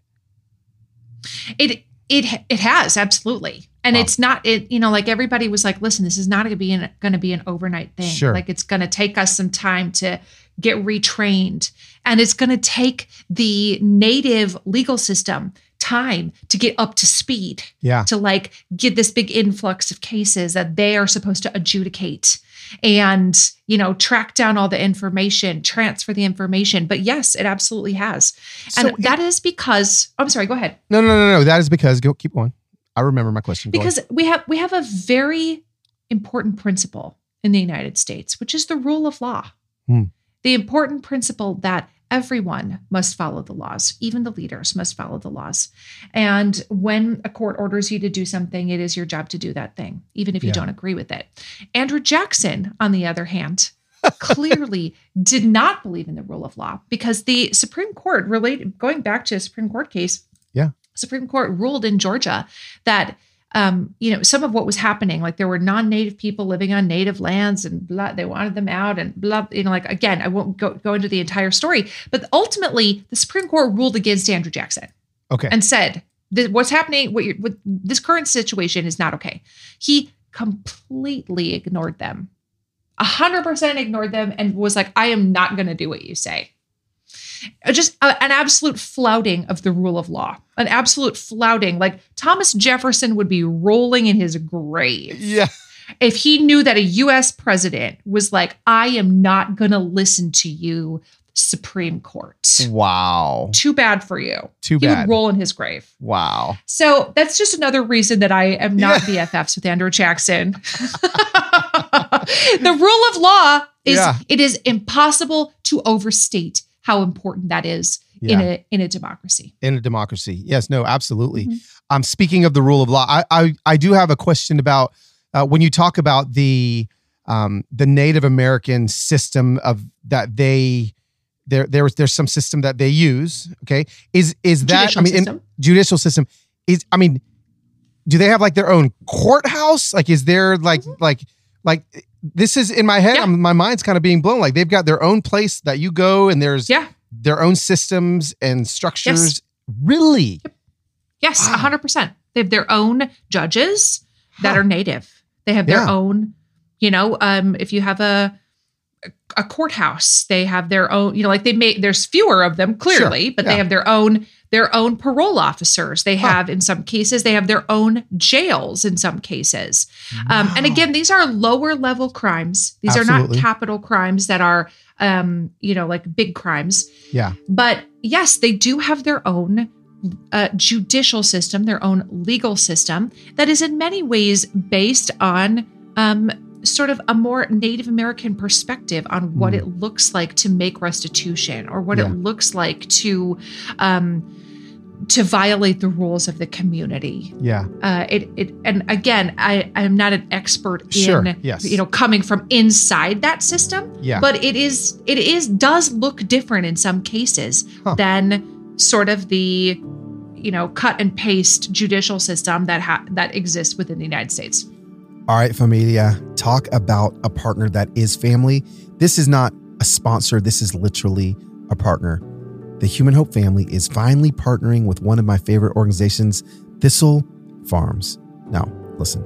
It it it has absolutely, and Wow. it's not it. You know, like everybody was like, "Listen, this is not going to be an, going to be an overnight thing. Sure. Like it's going to take us some time to get retrained, and it's going to take the native legal system time to get up to speed Yeah. to like get this big influx of cases that they are supposed to adjudicate and you know track down all the information transfer the information but yes it absolutely has and So it- that is because i'm sorry go ahead No, no, no, no. That is because go keep going. I remember my question. Go on. because we have we have a very important principle in the United States, which is the rule of law. Hmm. The important principle that everyone must follow the laws, even the leaders must follow the laws. And when a court orders you to do something, it is your job to do that thing, even if you Yeah. don't agree with it. Andrew Jackson, on the other hand, clearly did not believe in the rule of law because the Supreme Court related going back to a Supreme Court case. Supreme Court ruled in Georgia that um, you know some of what was happening, like there were non-native people living on native lands, and blah, they wanted them out, and blah, you know, like again, I won't go go into the entire story, but ultimately the Supreme Court ruled against Andrew Jackson okay. and said that what's happening, what you're, what this current situation is not okay. He completely ignored them, a hundred percent ignored them, and was like, "I am not going to do what you say." Just a- an absolute flouting of the rule of law, an absolute flouting. Like Thomas Jefferson would be rolling in his grave yeah. if he knew that a US president was like, I am not going to listen to you, Supreme Court. Wow. Too bad for you. Too He bad. would roll in his grave. Wow. So that's just another reason that I am not BFFs with Andrew Jackson. the rule of law is Yeah. it is impossible to overstate how important that is in a in a democracy. In a democracy. Yes. No. Absolutely. Mhm. Um. Speaking of the rule of law, I I, I do have a question about uh, when you talk about the um the Native American system of that they there there's there's some system that they use. Okay. Is is that Judicial I mean in- judicial system is I mean do they have like their own courthouse? Like is there like like like this is in my head. Yeah. I'm, my mind's kind of being blown like they've got their own place that you go and there's Yeah. their own systems and structures. Really? Yes, Wow. hundred percent. They have their own judges that Huh. are native. They have their Yeah. own, you know, um, if you have a a courthouse, they have their own, you know, like they make there's fewer of them clearly, but yeah. they have their own their own parole officers. They Huh. have in some cases, they have their own jails in some cases. Um, and again, these are lower level crimes. These are not capital crimes that are um, you know, like big crimes. Yeah. But yes, they do have their own uh, judicial system, their own legal system that is in many ways based on um, sort of a more Native American perspective on what Mm. it looks like to make restitution or what Yeah. it looks like to. Um, to violate the rules of the community, Yeah. uh, it, it, and again, I, I'm not an expert in, Sure, yes. you know, coming from inside that system, Yeah. but it is it is does look different in some cases Huh. than sort of the you know cut and paste judicial system that ha- that exists within the United States. All right, familia, talk about a partner that is family. This is not a sponsor, this is literally a partner. The Human Hope family is finally partnering with one of my favorite organizations, Thistle Farms. Now, listen,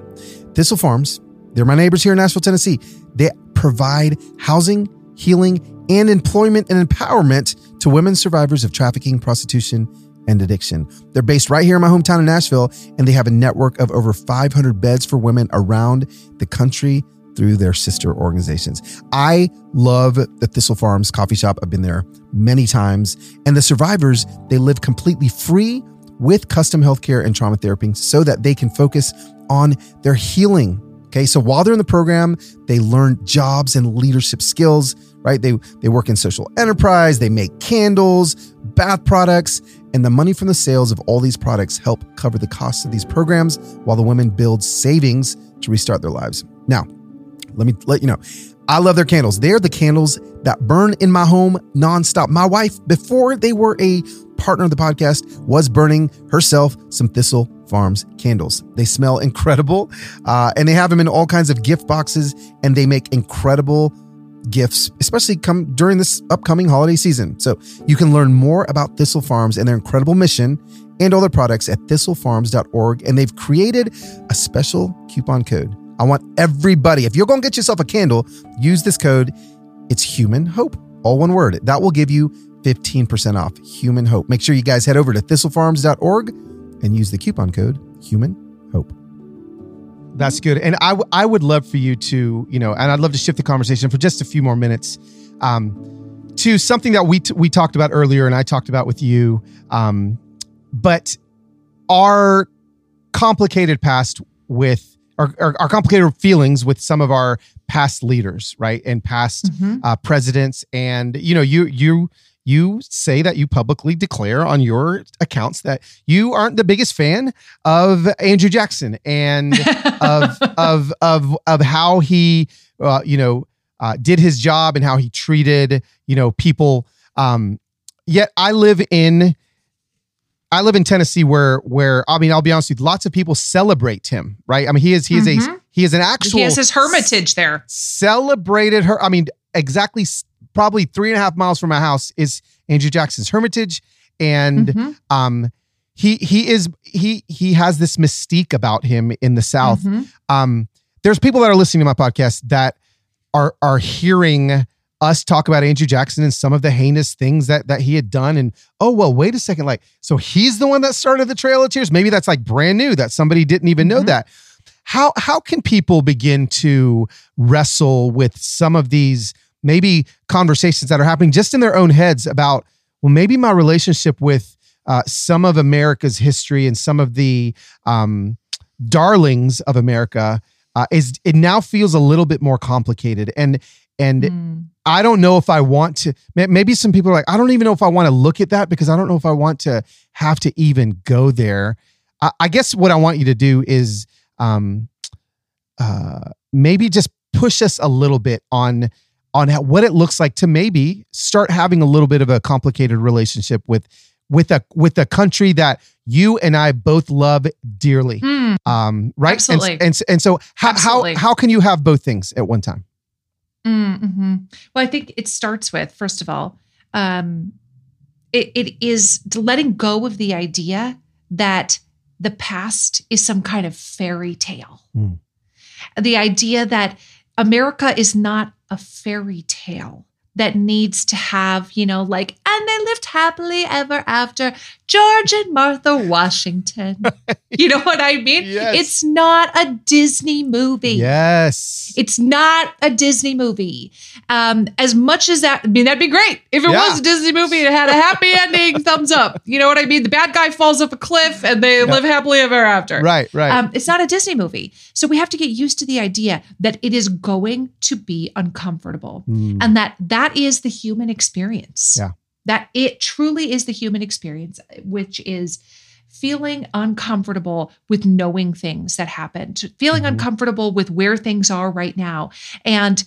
Thistle Farms, they're my neighbors here in Nashville, Tennessee. They provide housing, healing, and employment and empowerment to women survivors of trafficking, prostitution, and addiction. They're based right here in my hometown of Nashville, and they have a network of over 500 beds for women around the country through their sister organizations. I love the Thistle Farms coffee shop. I've been there many times. And the survivors, they live completely free with custom healthcare and trauma therapy so that they can focus on their healing. Okay. So while they're in the program, they learn jobs and leadership skills, right? They they work in social enterprise, they make candles, bath products, and the money from the sales of all these products help cover the costs of these programs while the women build savings to restart their lives. Now, let me let you know. I love their candles. They're the candles that burn in my home nonstop. My wife, before they were a partner of the podcast, was burning herself some Thistle Farms candles. They smell incredible, uh, and they have them in all kinds of gift boxes, and they make incredible gifts, especially come during this upcoming holiday season. So you can learn more about Thistle Farms and their incredible mission and all their products at thistlefarms.org. And they've created a special coupon code. I want everybody, if you're going to get yourself a candle, use this code. It's Human Hope, all one word. That will give you 15% off. Human Hope. Make sure you guys head over to thistlefarms.org and use the coupon code Human Hope. That's good. And I, w- I would love for you to, you know, and I'd love to shift the conversation for just a few more minutes um, to something that we, t- we talked about earlier and I talked about with you. Um, but our complicated past with, our, our, our complicated feelings with some of our past leaders, right? And past Mhm. uh, presidents. And, you know, you, you, you say that you publicly declare on your accounts that you aren't the biggest fan of Andrew Jackson and of of of of how he uh, you know uh, did his job and how he treated you know people um yet i live in i live in tennessee where where i mean i'll be honest with you lots of people celebrate him right i mean he is he is a Mhm. he is an actual he has his hermitage there. celebrated her. I mean, exactly probably three and a half miles from my house is Andrew Jackson's Hermitage. And Mhm. um he he is he he has this mystique about him in the South. Mhm. Um there's people that are listening to my podcast that are are hearing us talk about Andrew Jackson and some of the heinous things that that he had done. And oh well wait a second. Like so he's the one that started the Trail of Tears? Maybe that's like brand new that somebody didn't even know Mhm. that. How how can people begin to wrestle with some of these maybe conversations that are happening just in their own heads about well maybe my relationship with uh, some of America's history and some of the um, darlings of America uh, is it now feels a little bit more complicated. And and Mm. I don't know if I want to. Maybe some people are like, I don't even know if I want to look at that because I don't know if I want to have to even go there. I, I guess what I want you to do is um, uh, maybe just push us a little bit on on how, what it looks like to maybe start having a little bit of a complicated relationship with with a with a country that you and I both love dearly. Hmm. Um, right? And- Absolutely. And, and, so how, how how can you have both things at one time? Mm-hmm. Well, I think it starts with first of all, um, it, it is letting go of the idea that the past is some kind of fairy tale. Hmm. The idea that America is not a fairy tale that needs to have, you know, like, and they lived happily ever after, George and Martha Washington. you know what I mean? Yes. It's not a Disney movie. Yes. It's not a Disney movie. Um, as much as that, I mean, that'd be great if it Yeah. was a Disney movie and it had a happy ending. Thumbs up. You know what I mean? The bad guy falls off a cliff and they live happily ever after. Right, right. Um, it's not a Disney movie, so we have to get used to the idea that it is going to be uncomfortable, Mm. and that that is the human experience. Yeah. that it truly is the human experience, which is feeling uncomfortable with knowing things that happened, feeling Mhm. uncomfortable with where things are right now, and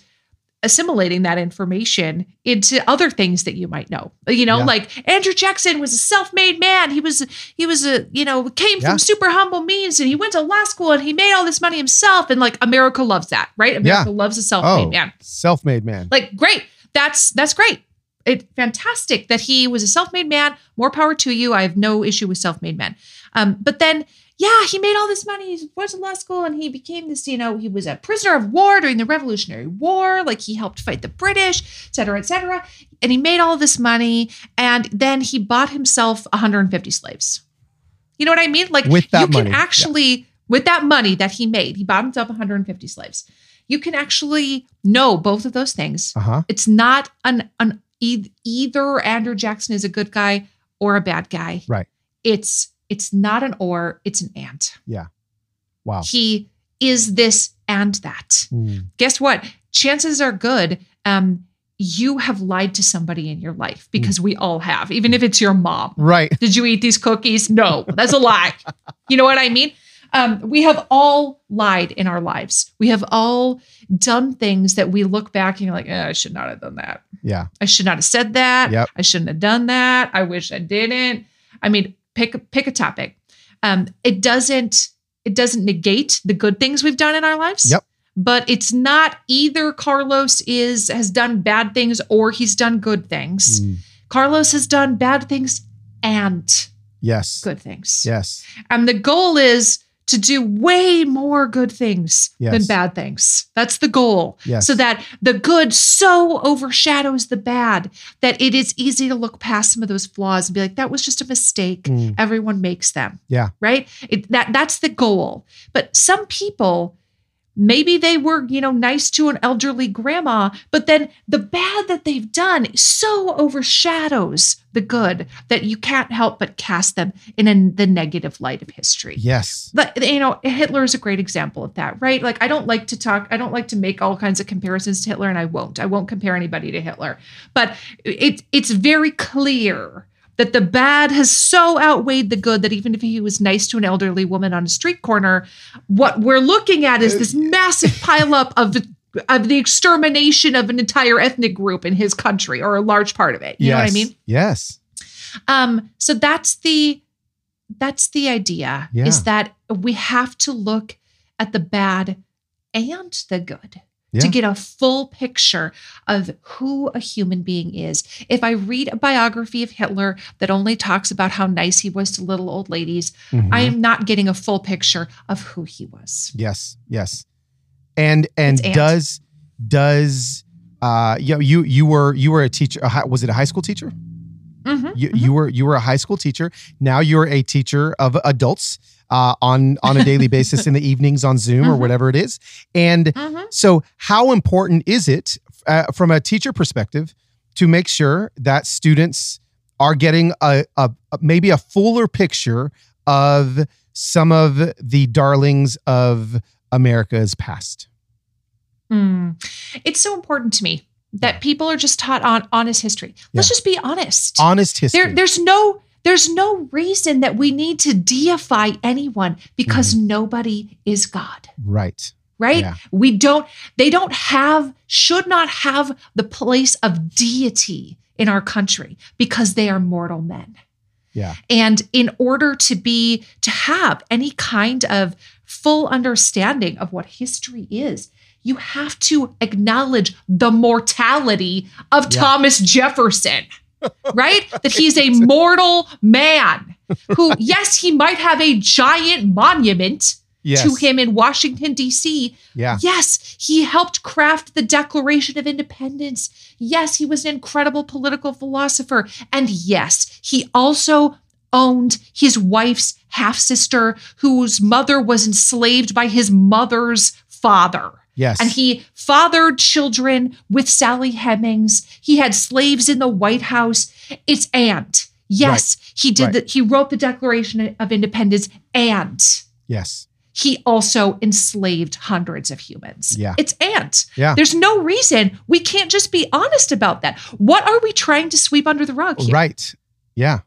assimilating that information into other things that you might know. You know, Yeah. like Andrew Jackson was a self-made man. He was he was a, you know, came Yeah. from super humble means and he went to law school and he made all this money himself and like America loves that, right? America loves a self-made oh, man. self-made man. Like great. That's that's great. It fantastic that he was a self-made man. More power to you. I have no issue with self-made men. Um, but then yeah, he made all this money. He went to law school and he became this, you know, he was a prisoner of war during the Revolutionary War. Like he helped fight the British, et cetera, et cetera. And he made all this money. And then he bought himself 150 slaves. You know what I mean? Like With that you can money, yeah. actually, with that money that he made, he bought himself 150 slaves. You can actually know both of those things. Uh-huh. It's not an, an e- either Andrew Jackson is a good guy or a bad guy. Right. It's it's not an or, it's an and. Yeah. Wow. He is this and that. Mm. Guess what? Chances are good um you have lied to somebody in your life because we all have, even if it's your mom. Right. Did you eat these cookies? No, that's a lie. you know what I mean? Um, we have all lied in our lives. We have all done things that we look back and you're like, eh, I should not have done that. Yeah. I should not have said that. Yep. I shouldn't have done that. I wish I didn't. I mean, pick pick a topic. Um, it doesn't it doesn't negate the good things we've done in our lives. Yep. But it's not either Carlos is has done bad things or he's done good things. Mm. Carlos has done bad things and Yes. good things. Yes. And the goal is to do way more good things Yes. than bad things. That's the goal. Yes. So that the good so overshadows the bad that it is easy to look past some of those flaws and be like, that was just a mistake. Mm. Everyone makes them. Yeah. Right? It, that that's the goal. But some people maybe they were you know nice to an elderly grandma but then the bad that they've done so overshadows the good that you can't help but cast them in a, the negative light of history. Yes. but you know hitler is a great example of that right? Like i don't like to talk i don't like to make all kinds of comparisons to hitler and i won't. I won't compare anybody to hitler. But it, it's very clear that the bad has so outweighed the good that even if he was nice to an elderly woman on a street corner what we're looking at is this massive pileup of of the extermination of an entire ethnic group in his country or a large part of it you know what i mean Yes. um, so that's the that's the idea Yeah. is that we have to look at the bad and the good Yeah. to get a full picture of who a human being is. If I read a biography of Hitler that only talks about how nice he was to little old ladies, Mhm. I am not getting a full picture of who he was. Yes, yes. And and It's and. does does uh you know, you you were you were a teacher was it a high school teacher? Mhm, You mhm. you were you were a high school teacher. Now you're a teacher of adults uh on on a daily basis in the evenings on Zoom or Mhm. whatever it is. And Mhm. so how important is it uh, from a teacher perspective to make sure that students are getting a, a a- maybe a fuller picture of some of the darlings of America's past. Mm. It's so important to me that people are just taught on honest history. Let's Yeah. just be honest. Honest history. There, there's no there's no reason that we need to deify anyone because mm-hmm. nobody is God. right. Right? Yeah. We don't, they don't have, should not have the place of deity in our country because they are mortal men. Yeah. And in order to be, to have any kind of full understanding of what history is, you have to acknowledge the mortality of Yeah. Thomas Jefferson, right? That he's a mortal man who, yes, he might have a giant monument Yes. to him in Washington, D.C. Yeah. Yes, he helped craft the Declaration of Independence. Yes, he was an incredible political philosopher. And yes, he also owned his wife's half sister, whose mother was enslaved by his mother's father. Yes. And he fathered children with Sally Hemings. He had slaves in the White House. It's and. Yes, he did Right. the he wrote the Declaration of Independence and yes. he also enslaved hundreds of humans. Yeah. It's ant. Yeah. There's no reason we can't just be honest about that. What are we trying to sweep under the rug here? Right. Yeah.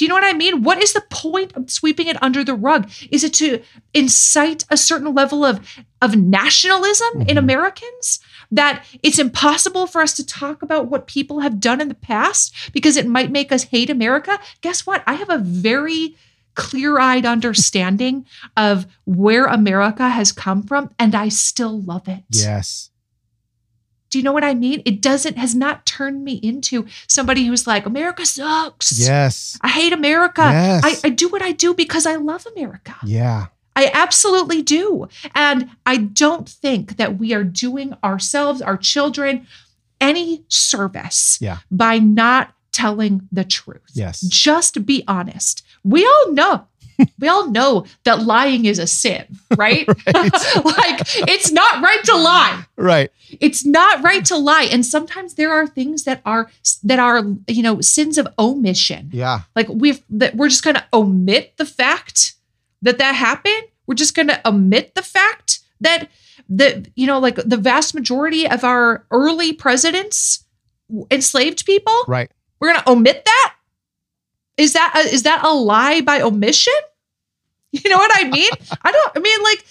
Do you know what I mean? What is the point of sweeping it under the rug? Is it to incite a certain level of, of nationalism in Mhm. Americans? That it's impossible for us to talk about what people have done in the past because it might make us hate America? Guess what? I have a very clear eyed understanding of where America has come from, and I still love it. Yes. Do you know what I mean? It doesn't, has not turned me into somebody who's like, America sucks. Yes. I hate America. Yes. I, I do what I do because I love America. Yeah. I absolutely do. And I don't think that we are doing ourselves, our children, any service Yeah. by not telling the truth. Yes. Just be honest. We all know. We all know that lying is a sin, right? like it's not right to lie Right. it's not right to lie and sometimes there are things that are that are you know sins of omission Yeah. like we've that we're just going to omit the fact that that happened we're just going to omit the fact that that, you know like the vast majority of our early presidents enslaved people Right. we're going to omit that is that a, is that a lie by omission you know what i mean i don't i mean like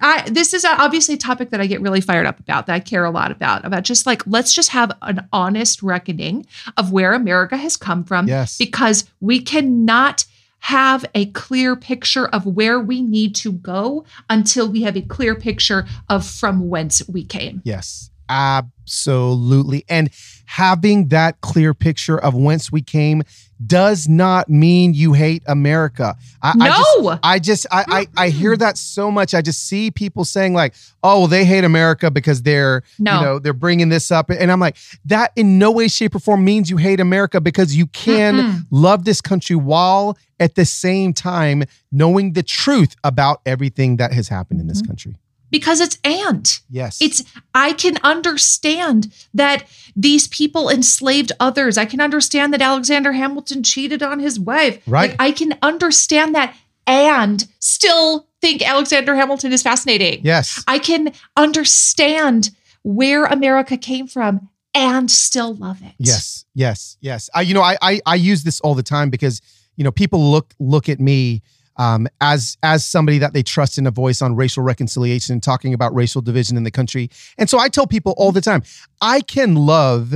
I, this is obviously a topic that I get really fired up about, that I care a lot about, about just like, let's just have an honest reckoning of where America has come from Yes. because we cannot have a clear picture of where we need to go until we have a clear picture of from whence we came. Yes, absolutely. And having that clear picture of whence we came does not mean you hate America. I, no. I just, I just, I, I, I hear that so much. I just see people saying like, "Oh, well, they hate America because they're, No. you know, they're bringing this up," and I'm like, that in no way, shape, or form means you hate America because you can Mm-mm. love this country while at the same time knowing the truth about everything that has happened in this Mhm. country. Because it's and. Yes, It's I can understand that these people enslaved others. I can understand that Alexander Hamilton cheated on his wife. Right. Like I can understand that and still think Alexander Hamilton is fascinating. yes, I can understand where America came from and still love it. Yes, yes, yes. I, you know, I, I, I use this all the time because you know people look look at me um, as as somebody that they trust in a voice on racial reconciliation and talking about racial division in the country. And so I tell people all the time, I can love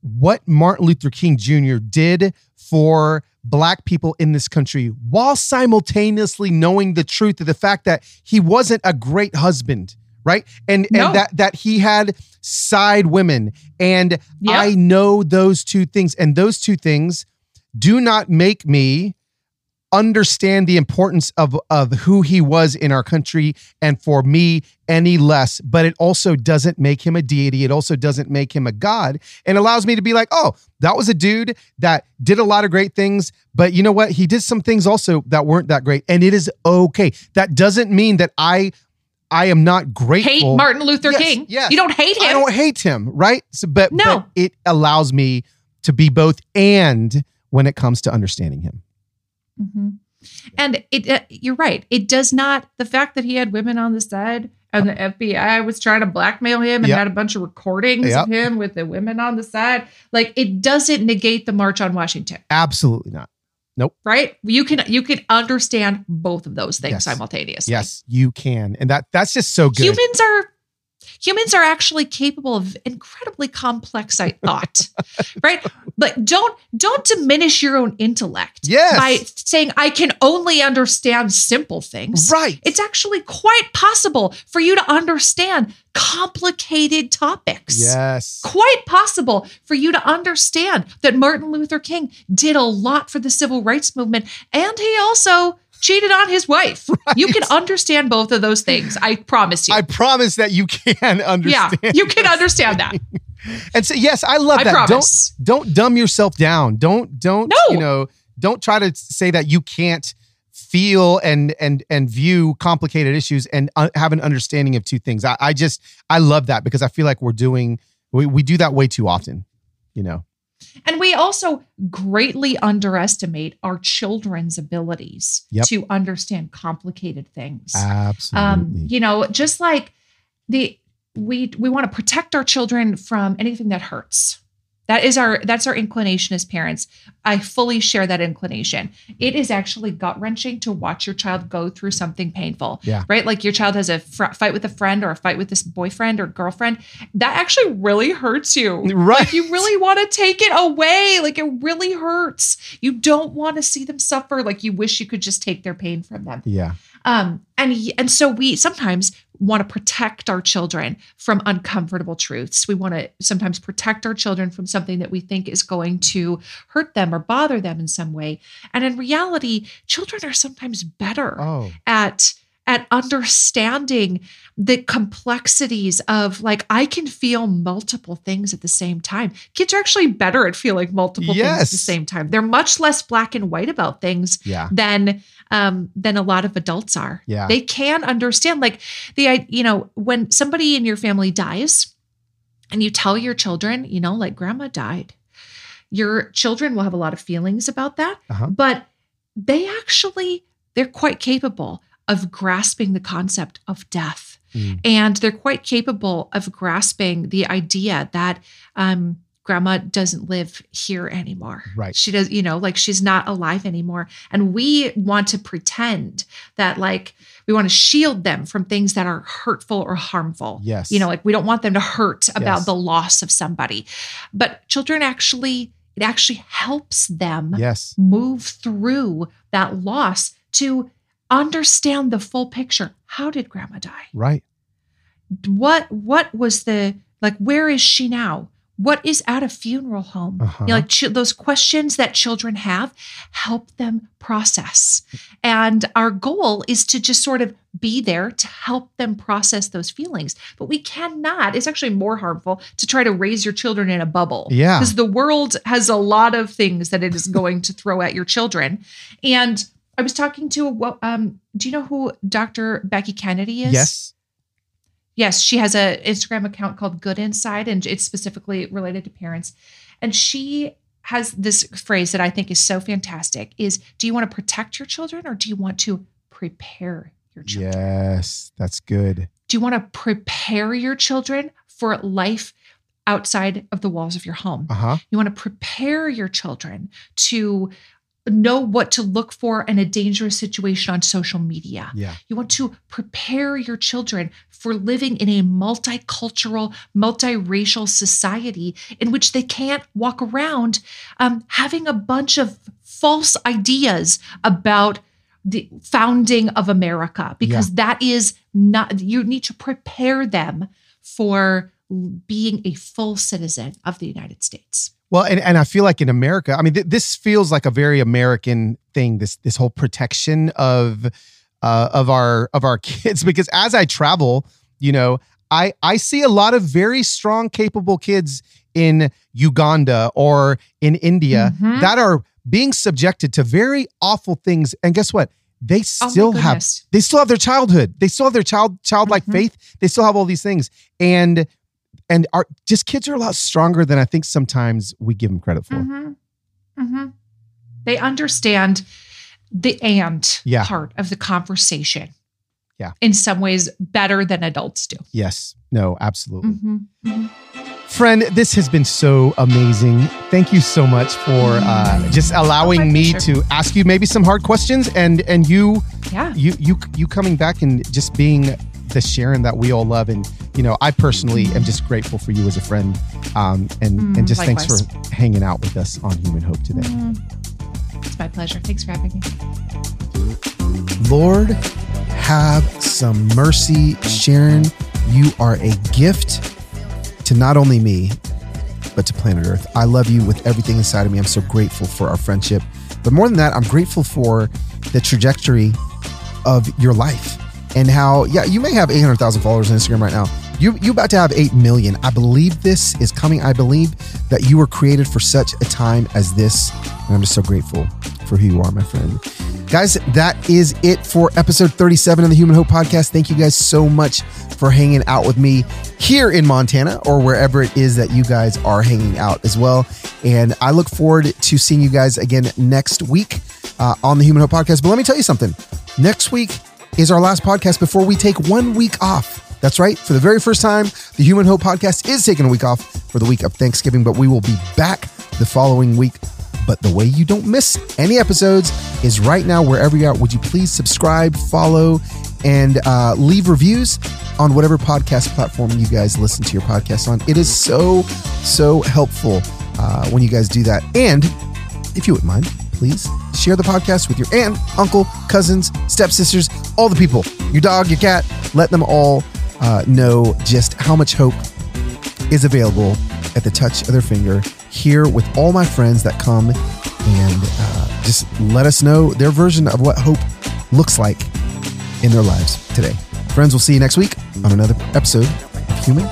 what Martin Luther King Jr. did for black people in this country while simultaneously knowing the truth of the fact that he wasn't a great husband right and No. and that that he had side women and Yep. i know those two things and those two things do not make me understand the importance of of who he was in our country and for me any less but it also doesn't make him a deity it also doesn't make him a god and allows me to be like oh that was a dude that did a lot of great things but you know what he did some things also that weren't that great and it is okay that doesn't mean that i i am not grateful Hate Martin Luther Yes, King. yes. You don't hate him. I don't hate him, right? So, but, No. but it allows me to be both and when it comes to understanding him. Mhm. And it, uh, you're right. It does not. The fact that he had women on the side and the FBI was trying to blackmail him and Yep. had a bunch of recordings Yep. of him with the women on the side, like it doesn't negate the March on Washington, Absolutely not. Nope. Right? You can you can understand both of those things Yes. simultaneously. Yes, you can, and that that's just so good. humans are humans are actually capable of incredibly complex I thought, right? But don't don't diminish your own intellect Yes. by saying I can only understand simple things. right. It's actually quite possible for you to understand complicated topics. yes. Quite possible for you to understand that Martin Luther King did a lot for the civil rights movement and he also cheated on his wife. You can understand both of those things. I promise you. I promise that you can understand. yeah, you can understand that. And so yes, I love I that. promise. Don't don't dumb yourself down. Don't don't No. you know, don't try to say that you can't feel and and and view complicated issues and uh, have an understanding of two things. I, I just I love that because I feel like we're doing we, we do that way too often, you know. And we also greatly underestimate our children's abilities Yep. to understand complicated things. Absolutely. um, you know, just like the we we want to protect our children from anything that hurts. That is our that's our inclination as parents. I fully share that inclination. It is actually gut wrenching to watch your child go through something painful. Yeah. Right. Like your child has a fr- fight with a friend or a fight with this boyfriend or girlfriend. That actually really hurts you. right. Like you really want to take it away. Like it really hurts. You don't want to see them suffer. Like you wish you could just take their pain from them. yeah. Um, and and so we sometimes want to protect our children from uncomfortable truths. We want to sometimes protect our children from something that we think is going to hurt them or bother them in some way. And in reality, children are sometimes better Oh. at at understanding the complexities of like I can feel multiple things at the same time. Kids are actually better at feeling multiple things at the same time. They're much less black and white about things Yeah. than um than a lot of adults are. Yeah. They can understand like the you know when somebody in your family dies and you tell your children, you know, like grandma died. Your children will have a lot of feelings about that, Uh-huh. but they actually they're quite capable of grasping the concept of death. Mm. And they're quite capable of grasping the idea that um grandma doesn't live here anymore. Right. She does, you know, like she's not alive anymore. And we want to pretend that like we want to shield them from things that are hurtful or harmful. Yes. You know, like we don't want them to hurt about Yes. the loss of somebody. But children actually it actually helps them Yes. move through that loss to understand the full picture. How did grandma die? Right. What what was the like where is she now? What is at a funeral home? Uh-huh. You know, like ch- those questions that children have, help them process. And our goal is to just sort of be there to help them process those feelings. But we cannot, it's actually more harmful to try to raise your children in a bubble. Yeah. Because the world has a lot of things that it is going to throw at your children. And I was talking to, a um, do you know who Dr. Becky Kennedy is? Yes. Yes, she has a Instagram account called Good Inside, and it's specifically related to parents. And she has this phrase that I think is so fantastic: is Do you want to protect your children, or do you want to prepare your children? Yes. That's good. Do you want to prepare your children for life outside of the walls of your home? Uh huh. You want to prepare your children to know what to look for in a dangerous situation on social media. Yeah. You want to prepare your children for living in a multicultural, multiracial society in which they can't walk around um, having a bunch of false ideas about the founding of America, because that is not, you need to prepare them for being a full citizen of the United States. Well, and, and I feel like in America, I mean, th- this feels like a very American thing. This this whole protection of uh, of our of our kids, because as I travel, you know, I I see a lot of very strong, capable kids in Uganda or in India Mhm. that are being subjected to very awful things. And guess what? They Oh still have they still have their childhood. They still have their child childlike Mhm. faith. They still have all these things. And and are just kids are a lot stronger than I think sometimes we give them credit for. Mhm. Mhm. They understand the and Yeah. part of the conversation. Yeah. In some ways, better than adults do. Yes. No, absolutely. Mhm. Mhm. Friend, this has been so amazing. Thank you so much for uh, just allowing Oh, me to ask you maybe some hard questions and and you Yeah. you you you coming back and just being the Sharon that we all love and you know I personally am just grateful for you as a friend um, and Mm, and just thanks for hanging out with us on Human Hope today. Mm. It's my pleasure. Thanks for having me. Lord, have some mercy, Sharon. You are a gift to not only me, but to planet Earth. I love you with everything inside of me. I'm so grateful for our friendship. But more than that, I'm grateful for the trajectory of your life and how, yeah, you may have 800,000 followers on Instagram right now. You, you about to have 8 million. I believe this is coming. I believe that you were created for such a time as this. And I'm just so grateful for who you are, my friend. Guys, that is it for episode 37 of the Human Hope Podcast. Thank you guys so much for hanging out with me here in Montana or wherever it is that you guys are hanging out as well. And I look forward to seeing you guys again next week uh, on the Human Hope Podcast. But let me tell you something next week is our last podcast before we take one week off. That's right. For the very first time, the Human Hope Podcast is taking a week off for the week of Thanksgiving, but we will be back the following week. But the way you don't miss any episodes is right now, wherever you are. Would you please subscribe, follow, and uh, leave reviews on whatever podcast platform you guys listen to your podcast on? It is so, so helpful uh, when you guys do that. And if you wouldn't mind, please share the podcast with your aunt, uncle, cousins, stepsisters, all the people, your dog, your cat. Let them all uh, know just how much hope is available at the touch of their finger here with all my friends that come and uh, just let us know their version of what hope looks like in their lives today. Friends, we'll see you next week on another episode of Human